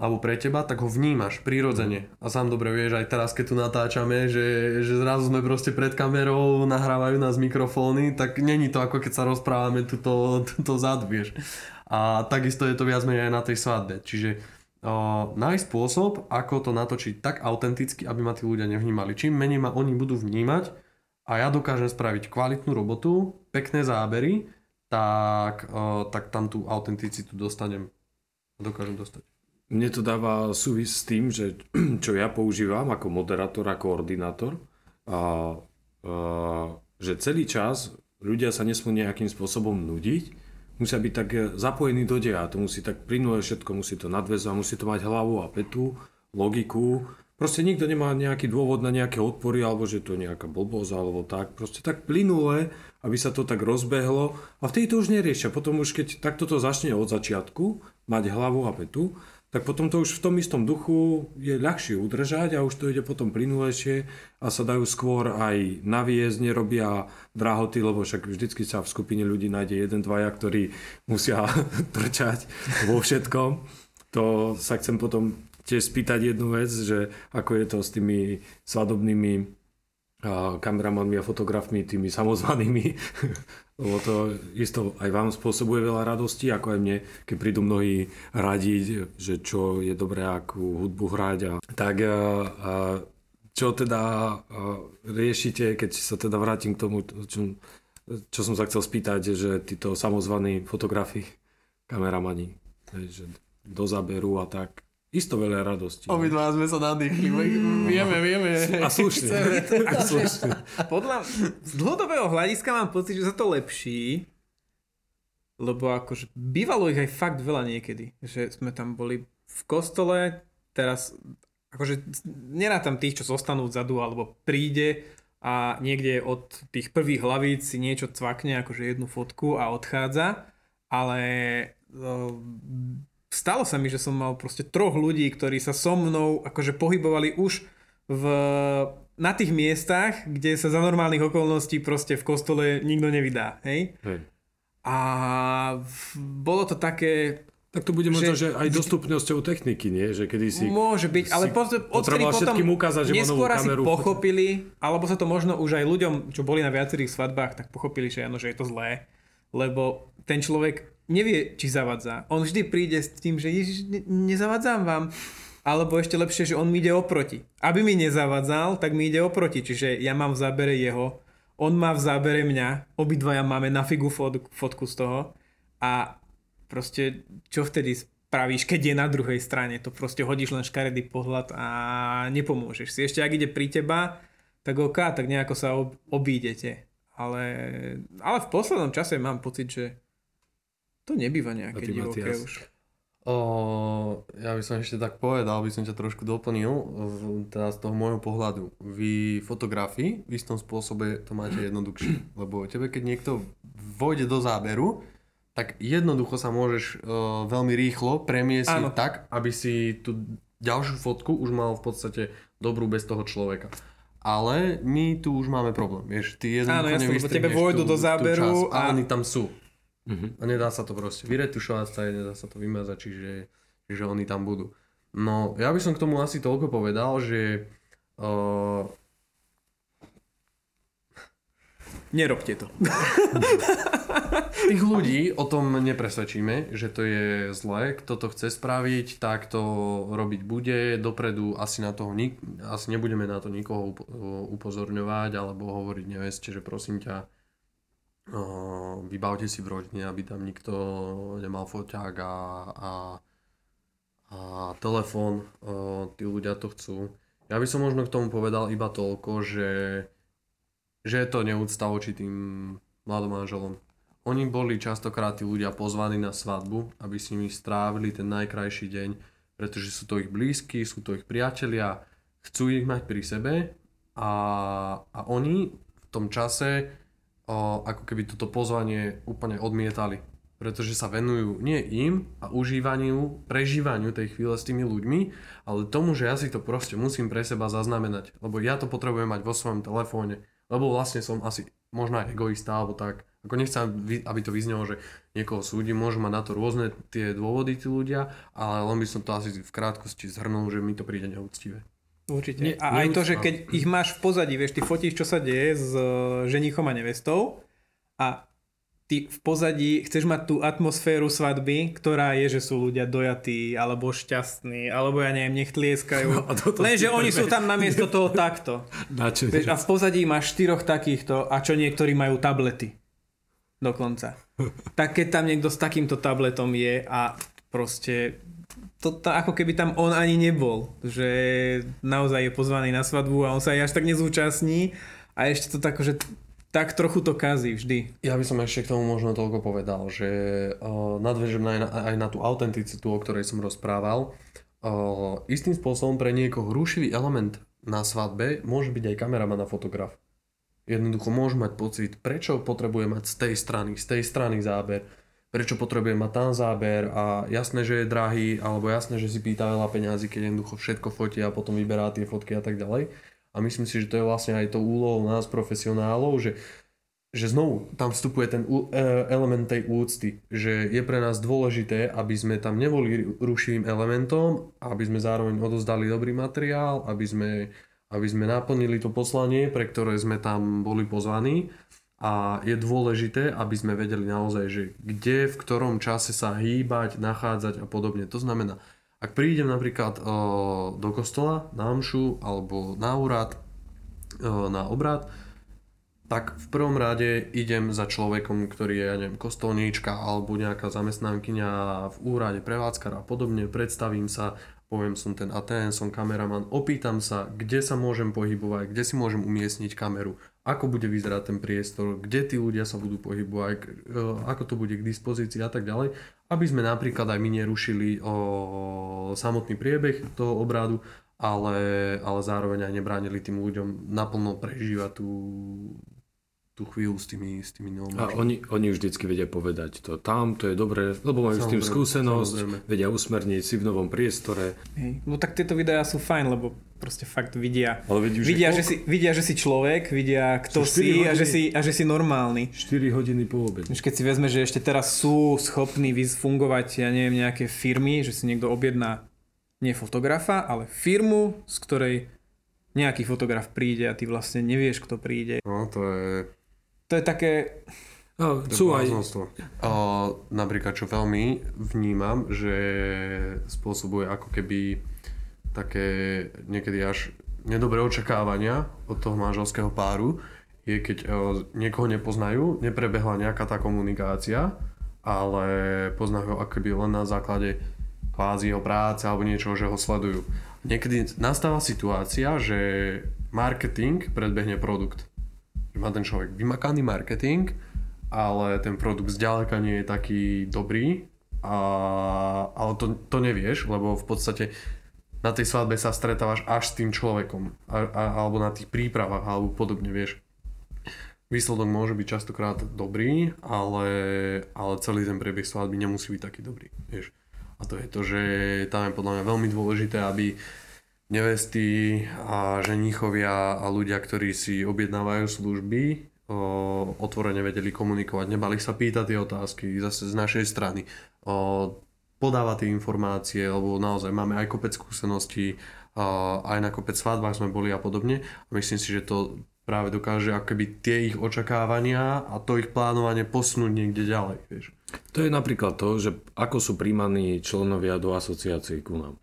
alebo pre teba, tak ho vnímaš prirodzene. A sám dobre vieš, aj teraz keď tu natáčame, že, že zrazu sme proste pred kamerou, nahrávajú nás mikrofóny, tak není to ako keď sa rozprávame tuto, tuto zad, vieš. A takisto je to viac menej aj na tej svadbe. Čiže o, nájsť spôsob, ako to natočiť tak autenticky, aby ma tí ľudia nevnímali. Čím menej ma oni budú vnímať, a ja dokážem spraviť kvalitnú robotu, pekné zábery, tak, uh, tak tam tú autenticitu dostanem dokážem dostať. Mne to dáva súvis s tým, že čo ja používam ako moderátor a koordinátor, a, a, že celý čas ľudia sa nesmú nejakým spôsobom nudiť, musia byť tak zapojení do deja, to musí tak plynule všetko, musí to nadväzovať, musí to mať hlavu a petu, logiku, Proste nikto nemá nejaký dôvod na nejaké odpory, alebo že to je nejaká blbosť, alebo tak. Proste tak plynule, aby sa to tak rozbehlo. A vtedy to už neriešia. Potom už keď takto to začne od začiatku, mať hlavu a petu, tak potom to už v tom istom duchu je ľahšie udržať a už to ide potom plynulejšie a sa dajú skôr aj naviesť, nerobia drahoty, lebo však vždycky sa v skupine ľudí nájde jeden, dvaja, ktorí musia trčať vo všetkom. To sa chcem potom tiež spýtať jednu vec, že ako je to s tými svadobnými kameramanmi a fotografmi, tými samozvanými, lebo to isto aj vám spôsobuje veľa radosti, ako aj mne, keď prídu mnohí radiť, že čo je dobré, akú hudbu hrať. A, tak a, a, čo teda riešite, keď sa teda vrátim k tomu, čo, čo som sa chcel spýtať, že títo samozvaní fotografi, kameramani, že do záberu a tak, Isto veľa radosti. No. Obidva sme sa nadýchli. Vieme, vieme. A slušne. A slušne. Podľa, z dlhodobého hľadiska mám pocit, že sa to lepší, lebo akože bývalo ich aj fakt veľa niekedy. Že sme tam boli v kostole, teraz akože nerátam tých, čo zostanú vzadu alebo príde a niekde od tých prvých hlavíc si niečo cvakne, akože jednu fotku a odchádza, ale stalo sa mi, že som mal proste troch ľudí, ktorí sa so mnou akože pohybovali už v, na tých miestach, kde sa za normálnych okolností proste v kostole nikto nevydá, hej? hej. A bolo to také, Tak to bude možno, Že- že, aj dostupnosťou techniky, nie? Že kedy si... Môže byť, ale si po, odtedy potreboval potom všetkým ukázať, že neskôr asi pochopili, alebo sa to možno už aj ľuďom, čo boli na viacerých svadbách, tak pochopili, že áno, že je to zlé, lebo ten človek nevie, či zavadzá. On vždy príde s tým, že ježiš, ne, nezavadzám vám. Alebo ešte lepšie, že on mi ide oproti. Aby mi nezavadzal, tak mi ide oproti. Čiže ja mám v zábere jeho, on má v zábere mňa, obidvaja máme na figu fot, fotku z toho a proste čo vtedy spravíš, keď je na druhej strane? To proste hodíš len škaredý pohľad a nepomôžeš si. Ešte ak ide pri teba, tak ok, tak nejako sa ob- obídete. Ale, ale v poslednom čase mám pocit, že to nebýva nejaké divoké Matias? už. O, ja by som ešte tak povedal, by som ťa trošku doplnil, v- teda z toho môjho pohľadu. Vy fotografii v istom spôsobe to máte jednoduchšie, lebo tebe keď niekto vojde do záberu, tak jednoducho sa môžeš o, veľmi rýchlo premiesniť Áno. tak, aby si tú ďalšiu fotku už mal v podstate dobrú bez toho človeka. Ale my tu už máme problém, vieš, ty jednoducho Áno, lebo nevystrihneš tebe vojdu tú- do tú záberu časť, a a- oni tam sú. Mhm. A nedá sa to proste vyretušovať sa, nedá sa to vymazať, čiže, čiže oni tam budú. No, ja by som k tomu asi toľko povedal, že uh, Nerobte to. tých ľudí o tom nepresvedčíme, že to je zlé. Kto to chce spraviť, tak to robiť bude. Dopredu asi na toho nik- asi nebudeme na to nikoho up- upozorňovať alebo hovoriť neveste, že prosím ťa uh, vybavte si v rodine, aby tam nikto nemal foťák a, a, a telefón. Tí ľudia to chcú. Ja by som možno k tomu povedal iba toľko, že že je to neúcta voči tým mladomanželom. Oni boli častokrát tí ľudia pozvaní na svadbu, aby s nimi strávili ten najkrajší deň, pretože sú to ich blízki, sú to ich priatelia, chcú ich mať pri sebe a, a oni v tom čase ako keby toto pozvanie úplne odmietali. Pretože sa venujú nie im a užívaniu, prežívaniu tej chvíle s tými ľuďmi, ale tomu, že ja si to proste musím pre seba zaznamenať. Lebo ja to potrebujem mať vo svojom telefóne. Lebo vlastne som asi možno aj egoista alebo tak. Ako nechcem, aby to vyznelo, že niekoho súdi, môžu mať na to rôzne tie dôvody tí ľudia, ale len by som to asi v krátkosti zhrnul, že mi to príde neúctivé. Určite. Nie- a aj to, že keď ich máš v pozadí, vieš, ty fotíš, čo sa deje s e, ženichom a nevestou a ty v pozadí chceš mať tú atmosféru svadby, ktorá je, že sú ľudia dojatí, alebo šťastní, alebo ja neviem, nech tlieskajú. Toto Lenže oni sú tam namiesto toho takto. Načo, Vieš, a v pozadí máš štyroch takýchto a čo niektorí majú tablety. Dokonca. Tak keď tam niekto s takýmto tabletom je a proste to, to ako keby tam on ani nebol, že naozaj je pozvaný na svadbu a on sa aj až tak nezúčastní a ešte to tak, že tak trochu to kazí vždy. Ja by som ešte k tomu možno toľko povedal, že uh, nadvežem aj na, aj na tú autenticitu, o ktorej som rozprával. Uh, istým spôsobom pre niekoho rušivý element na svadbe môže byť aj kameraman a fotograf. Jednoducho môžu mať pocit, prečo potrebuje mať z tej strany, z tej strany záber, prečo potrebuje mať tam záber a jasné, že je drahý, alebo jasné, že si pýta veľa peňazí, keď jednoducho všetko fotí a potom vyberá tie fotky a tak ďalej. A myslím si, že to je vlastne aj to úlohou nás profesionálov, že že znovu tam vstupuje ten e, element tej úcty, že je pre nás dôležité, aby sme tam neboli rušivým elementom, aby sme zároveň odozdali dobrý materiál, aby sme, aby sme naplnili to poslanie, pre ktoré sme tam boli pozvaní a je dôležité, aby sme vedeli naozaj, že kde, v ktorom čase sa hýbať, nachádzať a podobne. To znamená, ak prídem napríklad e, do kostola na omšu alebo na úrad, e, na obrad, tak v prvom rade idem za človekom, ktorý je, ja neviem, kostolníčka alebo nejaká zamestnankyňa v úrade, prevádzkar a podobne, predstavím sa, poviem som ten a ten, som kameraman, opýtam sa, kde sa môžem pohybovať, kde si môžem umiestniť kameru, ako bude vyzerať ten priestor, kde tí ľudia sa budú pohybovať, e, ako to bude k dispozícii a tak ďalej, aby sme napríklad aj my nerušili o, samotný priebeh toho obradu, ale, ale zároveň aj nebránili tým ľuďom naplno prežívať tú, tú chvíľu s tými, s tými. A oni, oni vždycky vedia povedať to tam, to je dobré, lebo majú s tým Samozrejme, skúsenosť, samozrejme. vedia usmerniť si v novom priestore. Hej. No tak tieto videá sú fajn, lebo proste fakt vidia. Ale už Vidia, že si, vidia, že si človek, vidia, kto si a že hodiny. si, a že si normálny. 4 hodiny po obede. Keď si vezme, že ešte teraz sú schopní fungovať, ja neviem, nejaké firmy, že si niekto objedná nie fotografa, ale firmu, z ktorej nejaký fotograf príde a ty vlastne nevieš, kto príde. No, to je... To je také... Je aj. A, napríklad, čo veľmi vnímam, že spôsobuje ako keby také niekedy až nedobré očakávania od toho manželského páru, je keď e, niekoho nepoznajú, neprebehla nejaká tá komunikácia, ale poznajú ho ako keby len na základe kvázi jeho práce alebo niečo, že ho sledujú. Niekedy nastáva situácia, že marketing predbehne produkt má ten človek vymakaný marketing, ale ten produkt zďaleka nie je taký dobrý, a, ale to, to nevieš, lebo v podstate na tej svadbe sa stretávaš až s tým človekom, a, a, alebo na tých prípravách, alebo podobne, vieš. Výsledok môže byť častokrát dobrý, ale, ale celý ten priebeh svadby nemusí byť taký dobrý, vieš. A to je to, že tam je podľa mňa veľmi dôležité, aby nevesty a ženichovia a ľudia, ktorí si objednávajú služby, o, otvorene vedeli komunikovať, nebali sa pýtať tie otázky zase z našej strany, o, podávať tie informácie, lebo naozaj máme aj kopec skúseností, a aj na kopec svadbách sme boli a podobne. A myslím si, že to práve dokáže akoby tie ich očakávania a to ich plánovanie posunúť niekde ďalej, vieš. to je napríklad to, že ako sú príjmaní členovia do asociácií ku nám.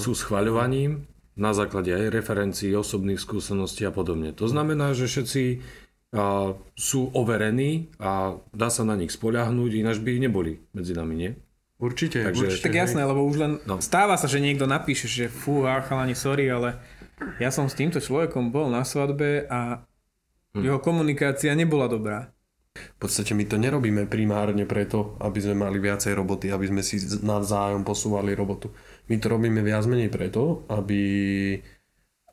Sú schvaľovaním na základe aj referencií, osobných skúseností a podobne. To znamená, že všetci a, sú overení a dá sa na nich spoľahnúť, ináč by neboli medzi nami, nie? Určite, Takže- určite. Tak jasné, lebo už len No. stáva sa, že niekto napíše, že fú, chalani, sorry, ale ja som s týmto človekom bol na svadbe a Hm. jeho komunikácia nebola dobrá. V podstate my to nerobíme primárne preto, aby sme mali viacej roboty, aby sme si navzájom posúvali robotu. My to robíme viac menej preto, aby,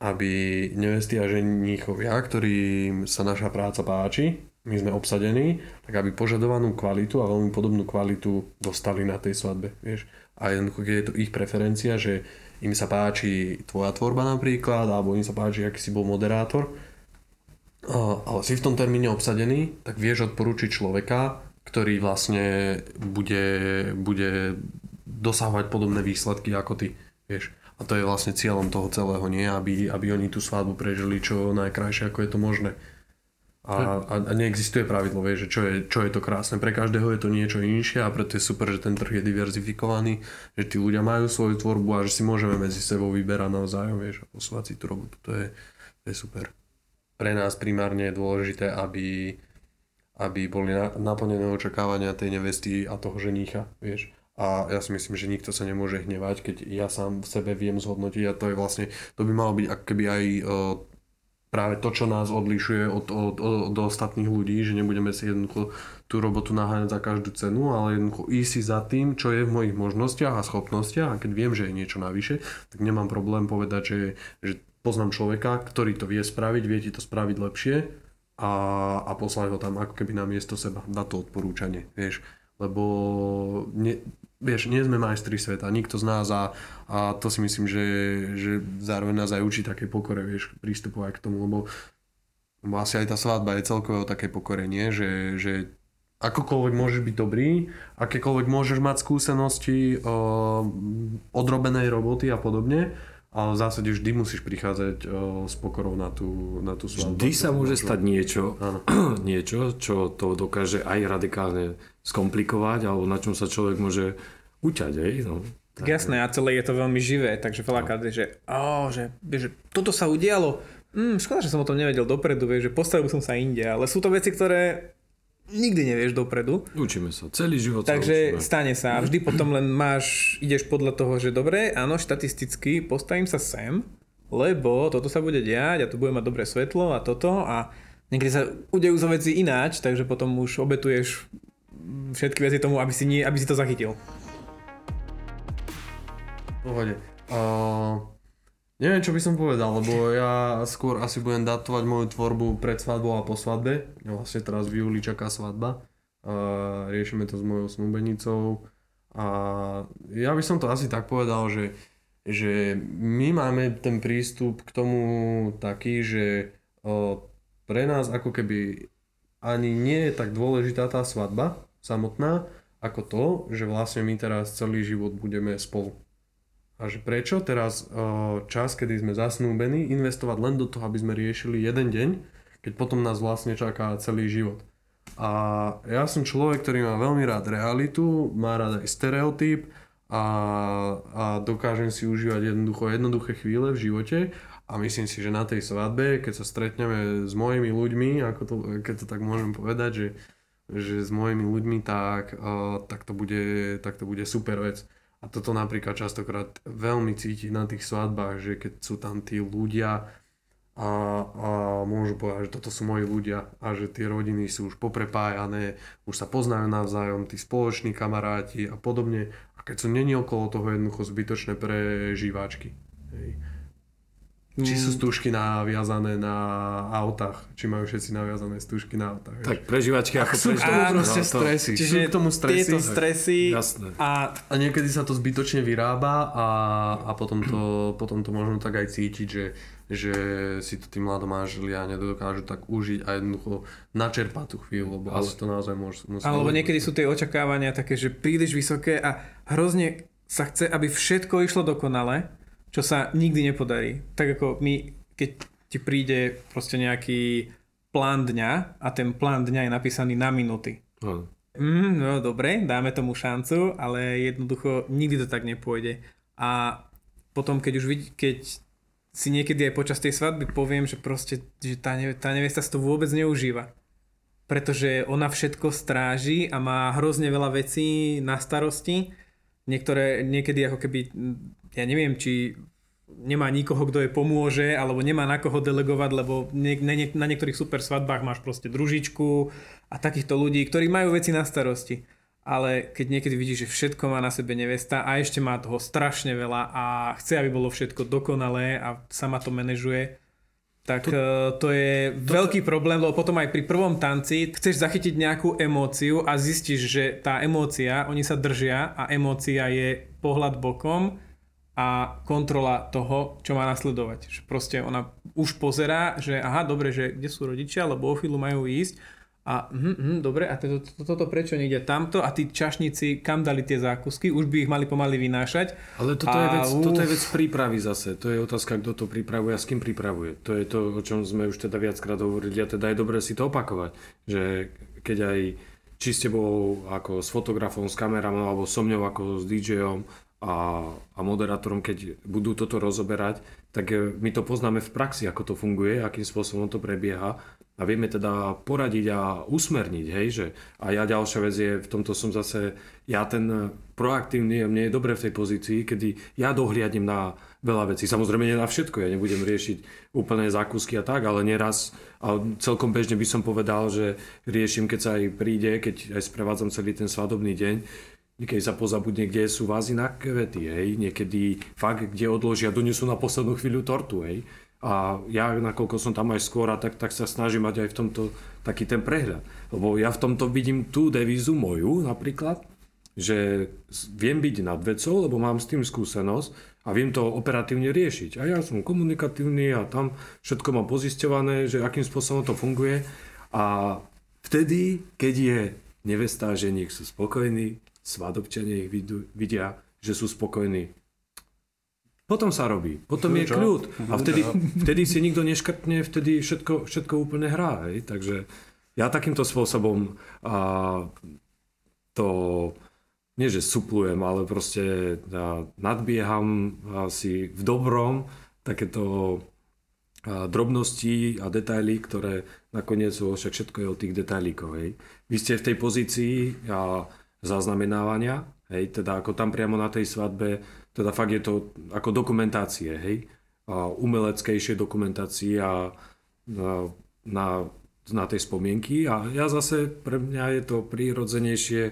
aby nevesty a ženichovia, ktorým sa naša práca páči, my sme obsadení, tak aby požadovanú kvalitu a veľmi podobnú kvalitu dostali na tej svadbe. Vieš? A jednoducho, keď je to ich preferencia, že im sa páči tvoja tvorba napríklad, alebo im sa páči, aký si bol moderátor, ale si v tom termíne obsadený, tak vieš odporúčiť človeka, ktorý vlastne bude, bude dosahovať podobné výsledky ako ty, vieš. A to je vlastne cieľom toho celého, nie? Aby, aby oni tú svadbu prežili čo najkrajšie, ako je to možné. A, a, a neexistuje pravidlo, vieš, že čo je, čo je to krásne. Pre každého je to niečo inšie a preto je super, že ten trh je diverzifikovaný, že tí ľudia majú svoju tvorbu a že si môžeme medzi sebou vyberať navzájom, vieš, a posúvať si tú robotu. To je, to je super pre nás primárne je dôležité, aby, aby boli na, naplnené očakávania tej nevesty a toho ženícha, vieš. A ja si myslím, že nikto sa nemôže hnevať, keď ja sám v sebe viem zhodnotiť a to je vlastne, to by malo byť ako keby aj o, práve to, čo nás odlišuje od, od, od, od ostatných ľudí, že nebudeme si jednoducho tú robotu naháňať za každú cenu, ale jednoducho ísť si za tým, čo je v mojich možnostiach a schopnostiach a keď viem, že je niečo navyše, tak nemám problém povedať, že, že poznám človeka, ktorý to vie spraviť, vie ti to spraviť lepšie a, a poslať ho tam ako keby na miesto seba, na to odporúčanie, vieš. Lebo ne, vieš, nie sme majstri sveta, nikto z nás a, a to si myslím, že, že zároveň nás aj učí také pokore, vieš, prístupovať k tomu, lebo, lebo asi aj tá svadba je celkové o také pokorenie, že, že akokoľvek môžeš byť dobrý, akékoľvek môžeš mať skúsenosti o, odrobenej roboty a podobne, ale v zásade vždy musíš prichádzať s pokorou na tú, na tú svadbu. Vždy sa môže stať niečo, Áno. niečo, čo to dokáže aj radikálne skomplikovať, alebo na čom sa človek môže uťať, hej? No. Tak jasné, a celé je to veľmi živé, takže veľakrát je, že, oh, že, že toto sa udialo, mm, škoda, že som o tom nevedel dopredu, vieš, že postavil som sa inde, ale sú to veci, ktoré nikdy nevieš dopredu, Učíme sa, celý život sa takže učíme. stane sa a vždy potom len máš, ideš podľa toho, že dobre, áno, štatisticky postavím sa sem, lebo toto sa bude diať a tu bude mať dobré svetlo a toto a niekedy sa udejú sa veci ináč, takže potom už obetuješ všetky veci tomu, aby si, nie, aby si to zachytil. Pohode. Uh, Neviem, čo by som povedal, lebo ja skôr asi budem datovať moju tvorbu pred svadbou a po svadbe. Vlastne teraz v júli čaká svadba. A riešime to s mojou snúbenicou. A ja by som to asi tak povedal, že, že my máme ten prístup k tomu taký, že o, pre nás ako keby ani nie je tak dôležitá tá svadba samotná, ako to, že vlastne my teraz celý život budeme spolu. A že prečo teraz čas, kedy sme zasnúbení, investovať len do toho, aby sme riešili jeden deň, keď potom nás vlastne čaká celý život. A ja som človek, ktorý má veľmi rád realitu, má rád aj stereotyp a, a dokážem si užívať jednoducho jednoduché chvíle v živote a myslím si, že na tej svadbe, keď sa stretneme s mojimi ľuďmi, ako to, keď to tak môžem povedať, že, že s mojimi ľuďmi, tak, uh, tak, to bude, tak to bude super vec. A toto napríklad častokrát veľmi cítiť na tých svadbách, že keď sú tam tí ľudia a, a môžu povedať, že toto sú moji ľudia a že tie rodiny sú už poprepájané, už sa poznajú navzájom, tí spoloční kamaráti a podobne. A keď sú není okolo toho jednoducho zbytočné prežívačky. Hej. Či sú stúžky naviazané na autách, či majú všetci naviazané stúžky na autách. Tak prežívačky ako sú k tomu prežívačky. proste no, to- stresy. Čiže sú k tomu stresy. tieto stresy Jasné. a A niekedy sa to zbytočne vyrába a, a potom, to, potom to možno tak aj cítiť, že, že si to tí mladomáželia nedokážu tak užiť a jednoducho načerpať tú chvíľu, lebo Ale- to naozaj môže, Alebo niekedy sú tie očakávania také, že príliš vysoké a hrozne sa chce, aby všetko išlo dokonale, čo sa nikdy nepodarí. Tak ako my, keď ti príde proste nejaký plán dňa a ten plán dňa je napísaný na minúty. No. Mm, no dobre, dáme tomu šancu, ale jednoducho nikdy to tak nepôjde. A potom, keď už vidí, keď si niekedy aj počas tej svadby poviem, že proste, že tá, tá nevesta si to vôbec neužíva. Pretože ona všetko stráži a má hrozne veľa vecí na starosti. Niektoré, niekedy ako keby, ja neviem, či nemá nikoho, kto jej pomôže, alebo nemá na koho delegovať, lebo na, na niektorých super svadbách máš proste družičku a takýchto ľudí, ktorí majú veci na starosti. Ale keď niekedy vidíš, že všetko má na sebe nevesta a ešte má toho strašne veľa a chce, aby bolo všetko dokonalé a sama to manažuje, tak to, to je veľký problém, lebo potom aj pri prvom tanci chceš zachytiť nejakú emóciu a zistíš, že tá emócia, oni sa držia a emócia je pohľad bokom a kontrola toho, čo má nasledovať. Že proste ona už pozerá, že aha, dobre, že kde sú rodičia, lebo o chvíľu majú ísť a hm, hm, dobre, a toto, to, toto prečo nejde tamto a tí čašníci kam dali tie zákusky, už by ich mali pomaly vynášať. Ale toto je, A vec, uf. toto je vec prípravy zase. To je otázka, kto to pripravuje a s kým pripravuje. To je to, o čom sme už teda viackrát hovorili a teda je dobré si to opakovať. Že keď aj či s tebou ako s fotografom, s kameramom alebo so mňou ako s DJom a, a moderátorom, keď budú toto rozoberať, tak e, my to poznáme v praxi, ako to funguje, akým spôsobom to prebieha. A vieme teda poradiť a usmerniť, hej, že a ja ďalšia vec je, v tomto som zase, ja ten proaktívny, mne je dobre v tej pozícii, kedy ja dohliadnem na veľa vecí, samozrejme nie na všetko, ja nebudem riešiť úplné zákusky a tak, ale neraz, a celkom bežne by som povedal, že riešim, keď sa aj príde, keď aj sprevádzam celý ten svadobný deň, Niekedy sa pozabudne, kde sú vázy na kvety, hej. Niekedy fakt, kde odložia, donesú na poslednú chvíľu tortu, hej. A ja, nakoľko som tam aj skôr, tak, tak sa snažím mať aj v tomto taký ten prehľad. Lebo ja v tomto vidím tú devízu moju napríklad, že viem byť nad vecou, lebo mám s tým skúsenosť a viem to operatívne riešiť. A ja som komunikatívny a tam všetko mám pozisťované, že akým spôsobom to funguje. A vtedy, keď je nevesta a ženík sú spokojní, svadobčania ich vidia, že sú spokojní. Potom sa robí, potom je kľud. A Good vtedy, vtedy si nikto neškrtne, vtedy všetko, všetko úplne hrá. Hej? Takže ja takýmto spôsobom a, to nie že suplujem, ale proste a, nadbieham asi v dobrom takéto a, drobnosti a detaily, ktoré nakoniec sú, však všetko je o tých detailíkoch. Hej. Vy ste v tej pozícii a, zaznamenávania, hej, teda ako tam priamo na tej svadbe, teda fakt je to ako dokumentácie, hej, a umeleckejšie dokumentácie a, a na, na tej spomienky a ja zase, pre mňa je to prírodzenejšie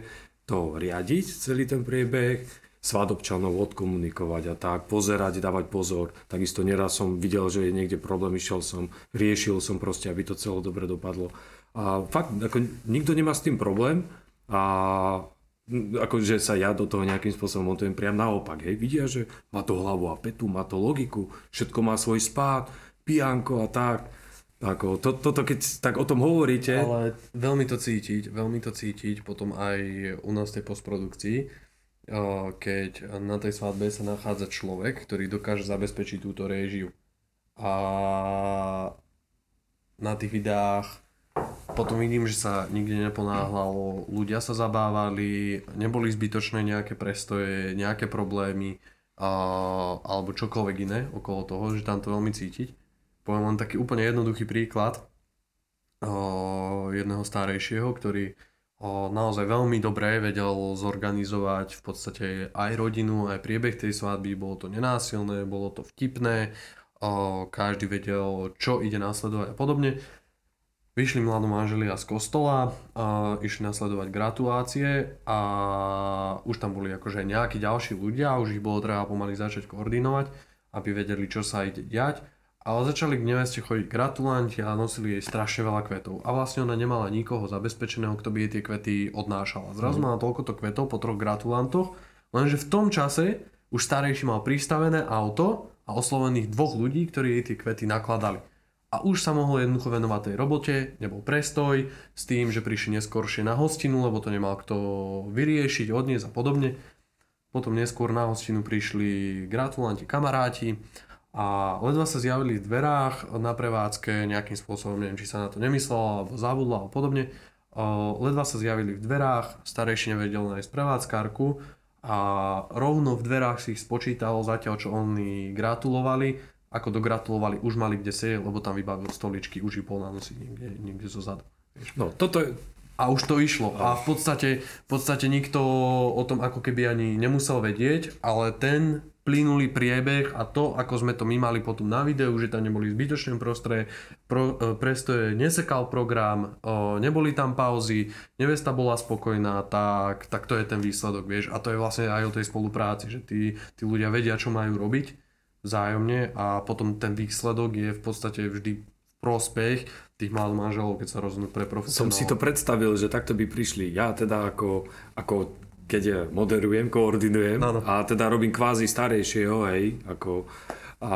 to riadiť, celý ten priebeh, svadobčanov odkomunikovať a tak, pozerať, dávať pozor. Takisto neraz som videl, že je niekde problém, išiel som, riešil som proste, aby to celé dobre dopadlo. A fakt, ako nikto nemá s tým problém a akože sa ja do toho nejakým spôsobom montujem priam naopak, hej, vidia, že má to hlavu a petu, má to logiku, všetko má svoj spád, pijanko a tak. Ako, to, toto keď tak o tom hovoríte... Ale veľmi to cítiť, veľmi to cítiť potom aj u nás tej postprodukcii, keď na tej svadbe sa nachádza človek, ktorý dokáže zabezpečiť túto réžiu. A na tých videách potom vidím, že sa nikde neponáhľalo, ľudia sa zabávali, neboli zbytočné nejaké prestoje, nejaké problémy a, alebo čokoľvek iné okolo toho, že tam to veľmi cítiť. Poviem len taký úplne jednoduchý príklad o, jedného starejšieho, ktorý o, naozaj veľmi dobre vedel zorganizovať v podstate aj rodinu, aj priebeh tej svadby, bolo to nenásilné, bolo to vtipné, o, každý vedel, čo ide následovať a podobne Vyšli mladí manželia z kostola, a išli nasledovať gratulácie a už tam boli akože nejakí ďalší ľudia, už ich bolo treba pomaly začať koordinovať, aby vedeli, čo sa ide diať. Ale začali k neveste chodiť gratulanti a nosili jej strašne veľa kvetov. A vlastne ona nemala nikoho zabezpečeného, kto by jej tie kvety odnášal. Zrazu mm. mala toľkoto kvetov po troch gratulantoch, lenže v tom čase už starejší mal pristavené auto a oslovených dvoch ľudí, ktorí jej tie kvety nakladali a už sa mohol jednoducho venovať tej robote, nebol prestoj s tým, že prišli neskôršie na hostinu, lebo to nemal kto vyriešiť, odniesť a podobne. Potom neskôr na hostinu prišli gratulanti, kamaráti a ledva sa zjavili v dverách na prevádzke nejakým spôsobom, neviem, či sa na to nemyslel alebo zabudla a podobne. Ledva sa zjavili v dverách, starejší nevedel nájsť prevádzkárku a rovno v dverách si ich spočítal zatiaľ, čo oni gratulovali ako dogratulovali, už mali kde sedieť, lebo tam vybavil stoličky, už ich bol nanosiť niekde, niekde zo zadu. No, toto je... A už to išlo. A v podstate, v podstate nikto o tom ako keby ani nemusel vedieť, ale ten plynulý priebeh a to, ako sme to my mali potom na videu, že tam neboli zbytočné prostre, pro, e, prestoje, nesekal program, o, neboli tam pauzy, nevesta bola spokojná, tak, tak to je ten výsledok, vieš. A to je vlastne aj o tej spolupráci, že tí, tí ľudia vedia, čo majú robiť vzájomne a potom ten výsledok je v podstate vždy v prospech tých mladých manželov, keď sa rozhodnú pre profesionálov. Som si to predstavil, že takto by prišli. Ja teda ako, ako keď moderujem, koordinujem ano. a teda robím kvázi starejšieho, hej, ako a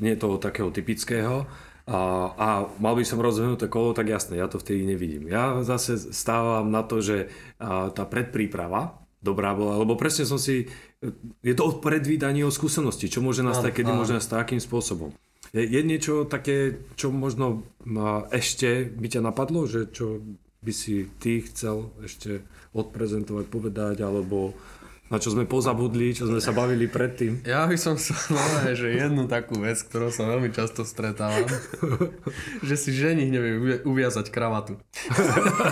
nie toho takého typického. A, a mal by som rozvinuté kolo, tak jasné, ja to vtedy nevidím. Ja zase stávam na to, že a, tá predpríprava dobrá bola, lebo presne som si je to o predvídaní o skúsenosti, čo môže nastať, kedy môže nastať akým spôsobom. Je, je niečo také, čo možno ešte by ťa napadlo, že čo by si ty chcel ešte odprezentovať, povedať, alebo na čo sme pozabudli, čo sme sa bavili predtým. Ja by som sa mal že jednu takú vec, ktorú sa veľmi často stretávam, že si ženich nevie uviazať kravatu.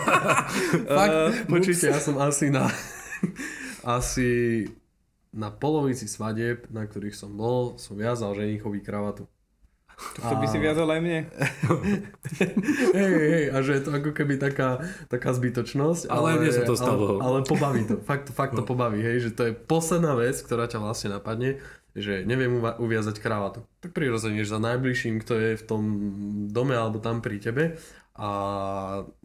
Fakt, počujte, ja som asi na asi na polovici svadieb, na ktorých som bol, som viazal ženichový kravatu. To a... by si viazal aj mne. hej, hej, a že je to ako keby taká, taká zbytočnosť. Ale, ale mne sa to stalo. Ale, ale pobaví to, fakt, fakt to no. pobaví, hej, že to je posledná vec, ktorá ťa vlastne napadne, že neviem uviazať kravatu. Tak prirodzene, že za najbližším, kto je v tom dome alebo tam pri tebe a,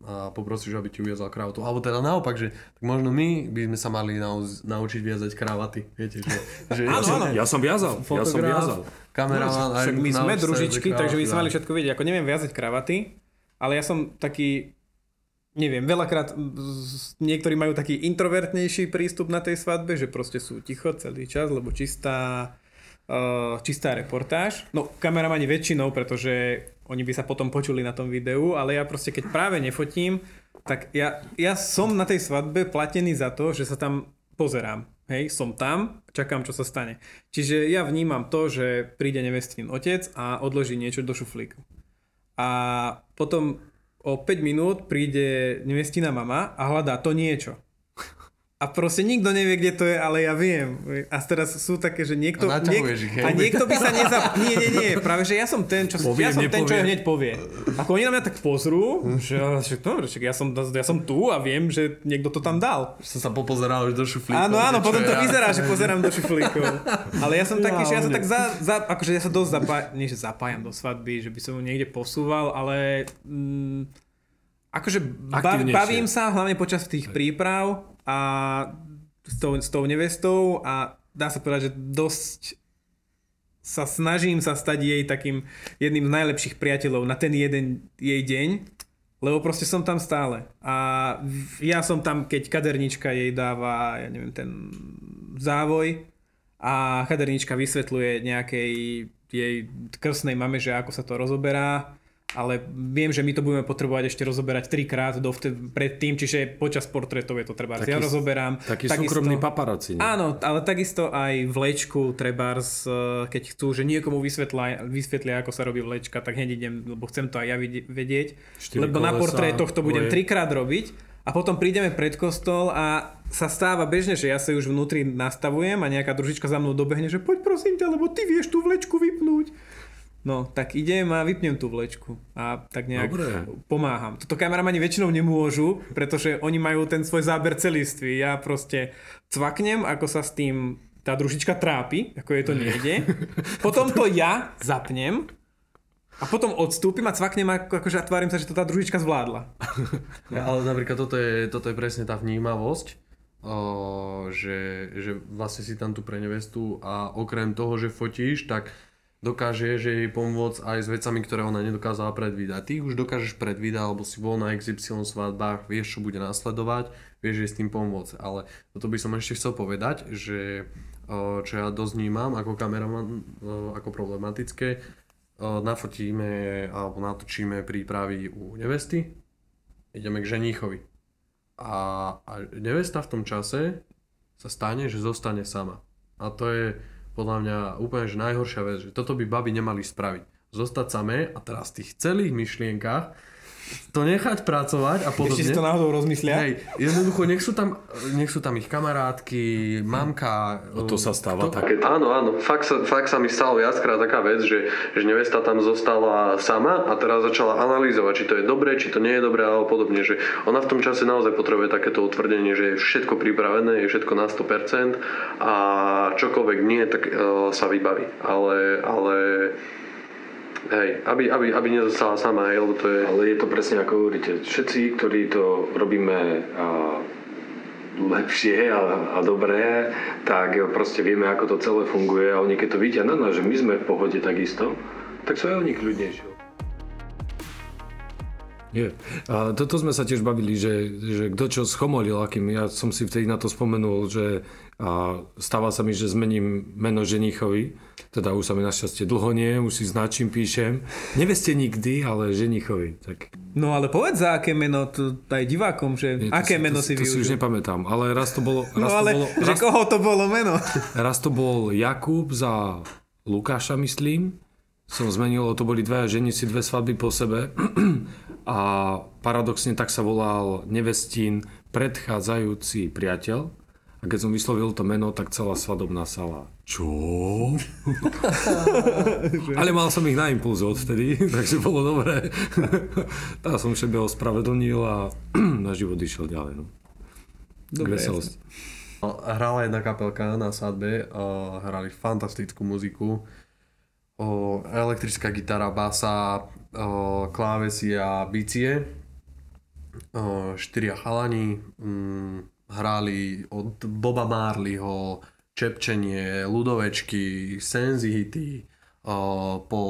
a poprosíš, aby ti uviazal kravatu. Alebo teda naopak, že tak možno my by sme sa mali nau, naučiť viazať kravaty. Viete, že, že áno, áno, ja som viazal. Ja som viazal. Kameraman, aj my sme družičky, takže by sme mali všetko vidieť. Ako neviem viazať kravaty, ale ja som taký neviem, veľakrát niektorí majú taký introvertnejší prístup na tej svadbe, že proste sú ticho celý čas, lebo čistá čistá reportáž. No kameramani väčšinou, pretože oni by sa potom počuli na tom videu, ale ja proste keď práve nefotím, tak ja, ja som na tej svadbe platený za to, že sa tam pozerám. Hej, som tam, čakám, čo sa stane. Čiže ja vnímam to, že príde nevestín otec a odloží niečo do šuflíku. A potom o 5 minút príde nevestina mama a hľadá to niečo. A proste nikto nevie, kde to je, ale ja viem. A teraz sú také, že niekto... A naťahuješ ich, a niekto by sa nezap... Nie, nie, nie, práve, že ja som ten, čo, Poviem, ja som ten, čo hneď povie. Ako oni na mňa tak pozrú, že, že, no, že ja, som, ja som tu a viem, že niekto to tam dal. Som sa popozeral už do šuflíkov. Áno, áno, potom to ja. vyzerá, že pozerám do šuflíkov. Ale ja som taký, že ja sa tak za, za akože ja sa dosť zapájam, nie že zapájam do svadby, že by som ju niekde posúval, ale mm, akože bav, bavím sa hlavne počas tých príprav a s tou, s tou nevestou a dá sa povedať, že dosť sa snažím sa stať jej takým jedným z najlepších priateľov na ten jeden jej deň, lebo proste som tam stále. A ja som tam, keď kadernička jej dáva, ja neviem, ten závoj a kadernička vysvetľuje nejakej jej krstnej mame, že ako sa to rozoberá, ale viem, že my to budeme potrebovať ešte rozoberať trikrát dovtedy, predtým, čiže počas portrétov je to treba. Ja rozoberám. Taký Takisto- súkromný paparazzi. nie? Áno, ale takisto aj vlečku trebárs, eh, keď chcú, že niekomu vysvetlia, vysvetlia, ako sa robí vlečka, tak hneď idem, lebo chcem to aj ja vedieť. Lebo na kolesa, portrétoch to budem trikrát robiť a potom prídeme pred kostol a sa stáva bežne, že ja sa už vnútri nastavujem a nejaká družička za mnou dobehne, že poď prosím ťa, lebo ty vieš tú vlečku vypnúť. No, tak idem a vypnem tú vlečku a tak nejak Dobre. pomáham. Toto kameramani väčšinou nemôžu, pretože oni majú ten svoj záber celistvý. Ja proste cvaknem, ako sa s tým tá družička trápi, ako je to nejde. Potom to ja zapnem a potom odstúpim a cvaknem ako, akože a tvárim sa, že to tá družička zvládla. Ja, ale napríklad toto je, toto je presne tá vnímavosť, o, že, že vlastne si tam tu pre nevestu a okrem toho, že fotíš, tak dokážeš jej pomôcť aj s vecami, ktoré ona nedokázala predvídať. Ty už dokážeš predvídať, alebo si bol na XY svadbách, vieš, čo bude následovať, vieš jej s tým pomôcť. Ale toto by som ešte chcel povedať, že čo ja dosť ako kameraman, ako problematické, nafotíme alebo natočíme prípravy u nevesty, ideme k ženíchovi. A, a nevesta v tom čase sa stane, že zostane sama. A to je podľa mňa úplne že najhoršia vec, že toto by baby nemali spraviť. Zostať samé a teraz v tých celých myšlienkach to nechať pracovať a podobne. Ešte si to náhodou rozmyslia. Hej, jednoducho, nech sú tam, nech sú tam ich kamarátky, mamka. No to sa stáva kto- tak. Áno, áno, fakt sa, fakt sa mi stalo viackrát taká vec, že, že nevesta tam zostala sama a teraz začala analýzovať, či to je dobré, či to nie je dobré alebo podobne, že ona v tom čase naozaj potrebuje takéto utvrdenie, že je všetko pripravené, je všetko na 100% a čokoľvek nie, tak uh, sa vybaví. Ale, ale hej, aby, aby, aby nezostala sama, hej, lebo to je... Ale je to presne ako hovoríte. Všetci, ktorí to robíme a, lepšie a, a dobré, tak proste vieme, ako to celé funguje a oni keď to vidia na nás, že my sme v pohode takisto, tak sú aj oni kľudnejšie. Je. A toto sme sa tiež bavili, že, že kto čo schomolil, akým ja som si vtedy na to spomenul, že a stáva sa mi, že zmením meno ženichovi, teda už sa mi našťastie dlho nie, už si značím, píšem. Neveste nikdy, ale ženichovi. Tak, No ale povedz za aké meno, tu aj divákom, že nie, to aké si, meno to, si to si už využil. nepamätám, ale raz to bolo, No raz ale, to bolo, že raz, koho to bolo meno? raz to bol Jakub za Lukáša, myslím. Som zmenil, to boli dvaja ženi si dve svadby po sebe. A paradoxne tak sa volal nevestín predchádzajúci priateľ. A keď som vyslovil to meno, tak celá svadobná sala. Čo? Ale mal som ich na impulzu odvtedy, takže bolo dobré. tak som šebe ospravedlnil a na život išiel ďalej. No. Dobre, K veselosti. Hrala jedna kapelka na svadbe, a hrali fantastickú muziku. Elektrická gitara, basa, klávesy a bicie. Štyria chalani mm, hrali od Boba Marleyho, Čepčenie, Ludovečky, Senzihity, po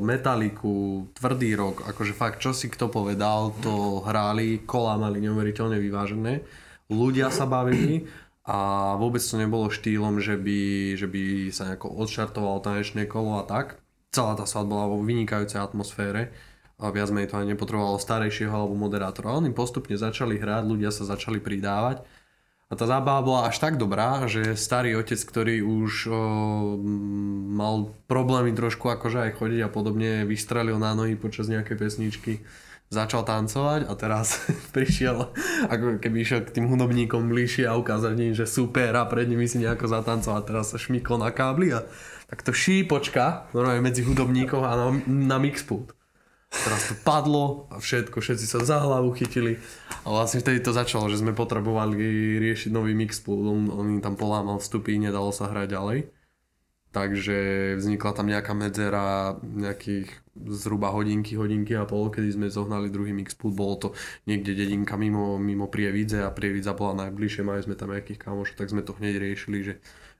Metaliku, Tvrdý rok, akože fakt, čo si kto povedal, to hrali, kola mali neuveriteľne vyvážené, ľudia sa bavili a vôbec to nebolo štýlom, že by, že by sa nejako odšartovalo tanečné kolo a tak. Celá tá svadba bola vo vynikajúcej atmosfére a viac menej to ani nepotrebovalo starejšieho alebo moderátora. Oni postupne začali hrať, ľudia sa začali pridávať a tá zábava bola až tak dobrá, že starý otec, ktorý už o, mal problémy trošku akože aj chodiť a podobne, vystrelil na nohy počas nejakej pesničky. začal tancovať a teraz prišiel, ako keby išiel k tým hudobníkom bližšie a ukázal im, že super a pred nimi si nejako zatancoval a teraz sa šmykol na kábli a takto šípočka normálne medzi hudobníkov a na, na mixpult. Teraz to padlo a všetko, všetci sa za hlavu chytili a vlastne vtedy to začalo, že sme potrebovali riešiť nový mixpult, on, on im tam polámal vstupy, nedalo sa hrať ďalej. Takže vznikla tam nejaká medzera nejakých zhruba hodinky, hodinky a pol, kedy sme zohnali druhý mixpult. Bolo to niekde dedinka mimo, mimo Prievidze a Prievidza bola najbližšie, mali sme tam nejakých kamošov, tak sme to hneď riešili, že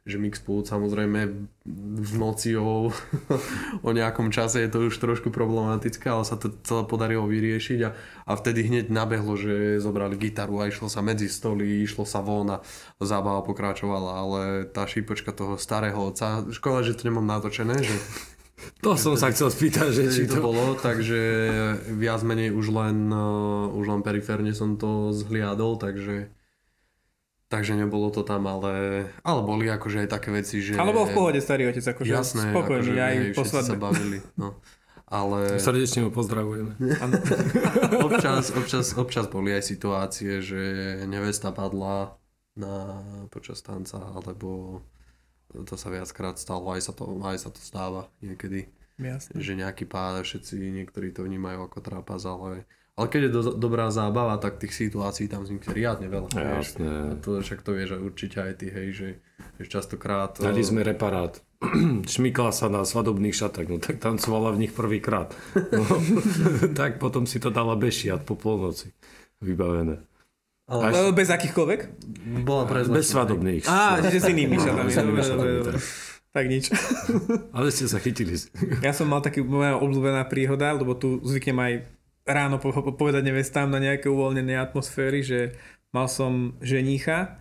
že Mixpool samozrejme v noci o, o nejakom čase je to už trošku problematické, ale sa to celé podarilo vyriešiť a, a vtedy hneď nabehlo, že zobrali gitaru a išlo sa medzi stoly, išlo sa von a zábava pokračovala, ale tá šípočka toho starého otca, škoda, že to nemám natočené, že to som sa chcel spýtať, že či to... to bolo, takže viac menej už len, uh, už len periférne som to zhliadol, takže Takže nebolo to tam, ale, ale boli akože aj také veci, že... Ale bol v pohode starý otec, akože Jasné, spokojný akože, aj hej, po všetci sa bavili, no. Ale Srdečne ho pozdravujeme. občas, občas, občas boli aj situácie, že nevesta padla na, počas tanca, alebo to sa viackrát stalo, aj sa to, aj sa to stáva niekedy, Jasne. že nejaký pád, všetci, niektorí to vnímajú ako trápas, ale ale keď je do, dobrá zábava, tak tých situácií tam vznikne riadne veľa. Jasné. A to však to vieš určite aj ty, hej, že, že častokrát... Dali eh, sme reparát. Šmykla sa na svadobných šatách, no tak tancovala v nich prvýkrát. No, tak potom si to dala bešiat po polnoci. Vybavené. Ale Bez akýchkoľvek? bola preznačená. Bez svadobných. Á, že s inými šatami. Tak nič. Ale ste sa chytili. Ja som mal taký moja obľúbená príhoda, lebo tu zvyknem aj ráno po- po- povedať nevestám na nejaké uvoľnené atmosféry, že mal som ženícha,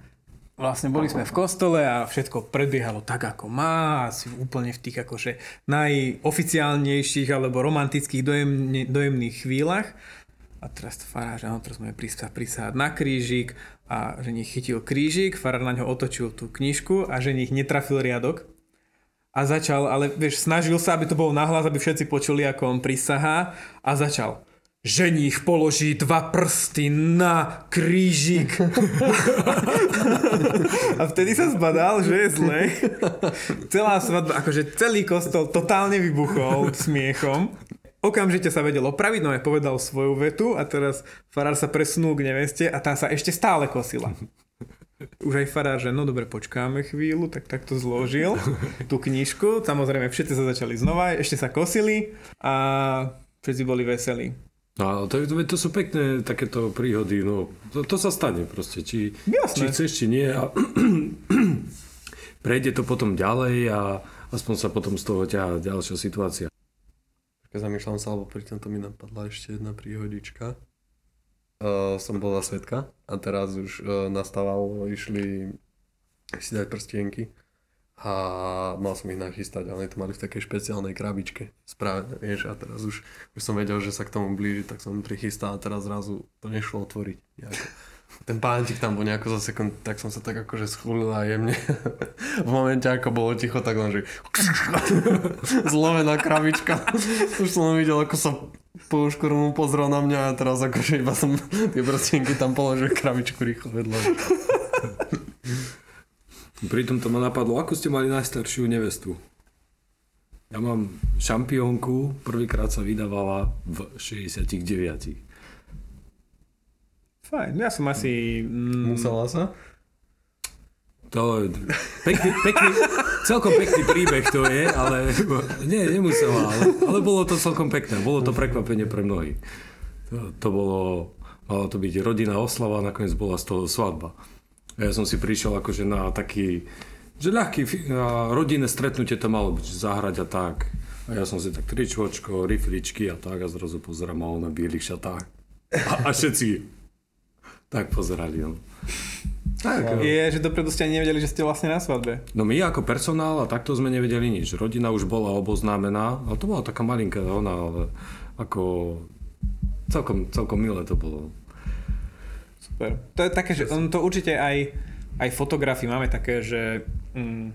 Vlastne boli sme v kostole a všetko predbiehalo tak, ako má, asi úplne v tých akože najoficiálnejších alebo romantických dojemne, dojemných chvíľach. A teraz farár, že áno, teraz sme prísať, prísať na krížik a že nich chytil krížik, farár na ňo otočil tú knižku a že nich netrafil riadok. A začal, ale vieš, snažil sa, aby to bolo nahlas, aby všetci počuli, ako on prisahá a začal. Ženích položí dva prsty na krížik. a vtedy sa zbadal, že je zle. Celá svadba, akože celý kostol totálne vybuchol smiechom. Okamžite sa vedel opraviť, no aj povedal svoju vetu a teraz farár sa presunul k neveste a tá sa ešte stále kosila. Už aj farár, že no dobre, počkáme chvíľu, tak takto zložil tú knižku. Samozrejme, všetci sa začali znova, ešte sa kosili a všetci boli veselí. No, to, to, sú pekné takéto príhody, no to, to sa stane proste, či, Jasné. či chceš, či nie a prejde to potom ďalej a aspoň sa potom z toho ťahá ďalšia situácia. Keď zamýšľam sa, alebo pri tomto mi napadla ešte jedna príhodička. Uh, som bol za svetka a teraz už uh, nastával, išli si dať prstienky a mal som ich nachystať, ale to mali v takej špeciálnej krabičke spravené, vieš, a teraz už, už som vedel, že sa k tomu blíži, tak som prichystal a teraz zrazu to nešlo otvoriť. Nejako. Ten pántik tam bol nejako za sekund, tak som sa tak akože schulil a jemne. v momente, ako bolo ticho, tak len, že zlomená krabička. Už som videl, ako sa po uškornu pozrel na mňa a teraz akože iba som tie prstienky tam položil krabičku rýchlo vedľa. Pritom to ma napadlo, ako ste mali najstaršiu nevestu? Ja mám šampiónku, prvýkrát sa vydávala v 69. Fajn, ja som asi... Mm, Musela sa? To je pekný, pekný, celkom pekný príbeh to je, ale nie, nemusela, ale, ale bolo to celkom pekné, bolo to prekvapenie pre mnohých. To, to bolo, mala to byť rodinná oslava a nakoniec bola z toho svadba. Ja som si prišiel akože na taký, že ľahký rodinné stretnutie to malo byť, že zahrať a tak. A ja som si tak tričvočko, rifličky a tak a zrazu pozerám a on na bielých šatách. A, a všetci tak pozerali. No. Tak, je, že dopredu ste ani nevedeli, že ste vlastne na svadbe. No my ako personál a takto sme nevedeli nič. Rodina už bola oboznámená, ale to bola taká malinká ona, ale ako celkom, celkom milé to bolo. Super. To je také, že on to určite aj, aj fotografii máme také, že mm,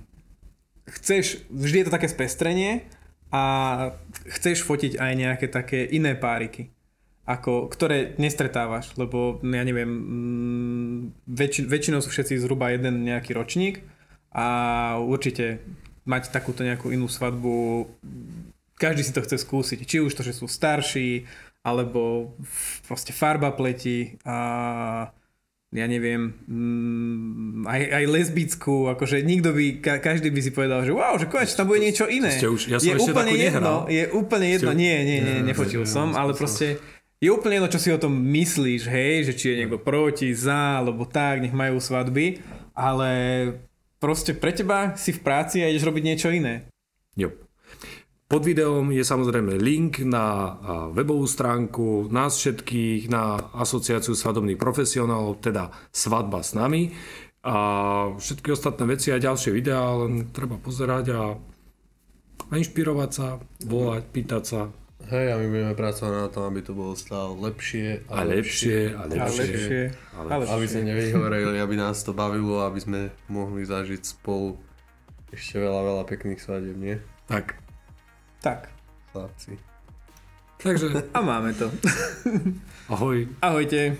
chceš, vždy je to také spestrenie a chceš fotiť aj nejaké také iné páriky. ako, ktoré nestretávaš, lebo ja neviem, mm, väč, väčšinou sú všetci zhruba jeden nejaký ročník a určite mať takúto nejakú inú svadbu, každý si to chce skúsiť, či už to, že sú starší, alebo proste farba pleti a ja neviem, mm, aj, aj lesbickú, akože nikto by, ka, každý by si povedal, že wow, že konečne tam bude niečo iné. ste už- ja som je ešte úplne jedno, nehral. je úplne jedno, Ste- nie, nie, nie, nefotil som, ale proste je úplne jedno, čo si o tom myslíš, hej, že či je niekto proti, za, alebo tak, nech majú svadby, ale proste pre teba si v práci a ideš robiť niečo iné. Jo. Pod videom je samozrejme link na a, webovú stránku nás všetkých, na asociáciu svadobných profesionálov, teda Svadba s nami. A všetky ostatné veci a ďalšie videá len treba pozerať a, a inšpirovať sa, volať, pýtať sa Hej, a my budeme pracovať na tom, aby to bolo stále lepšie a lepšie a A lepšie. lepšie. A A Aby lepšie. sme nevyhoreli, aby nás to bavilo, aby sme mohli zažiť spolu ešte veľa, veľa pekných svadieb, nie? Tak. Tak, Chlapci. Takže a máme to. ahoj. Ahojte.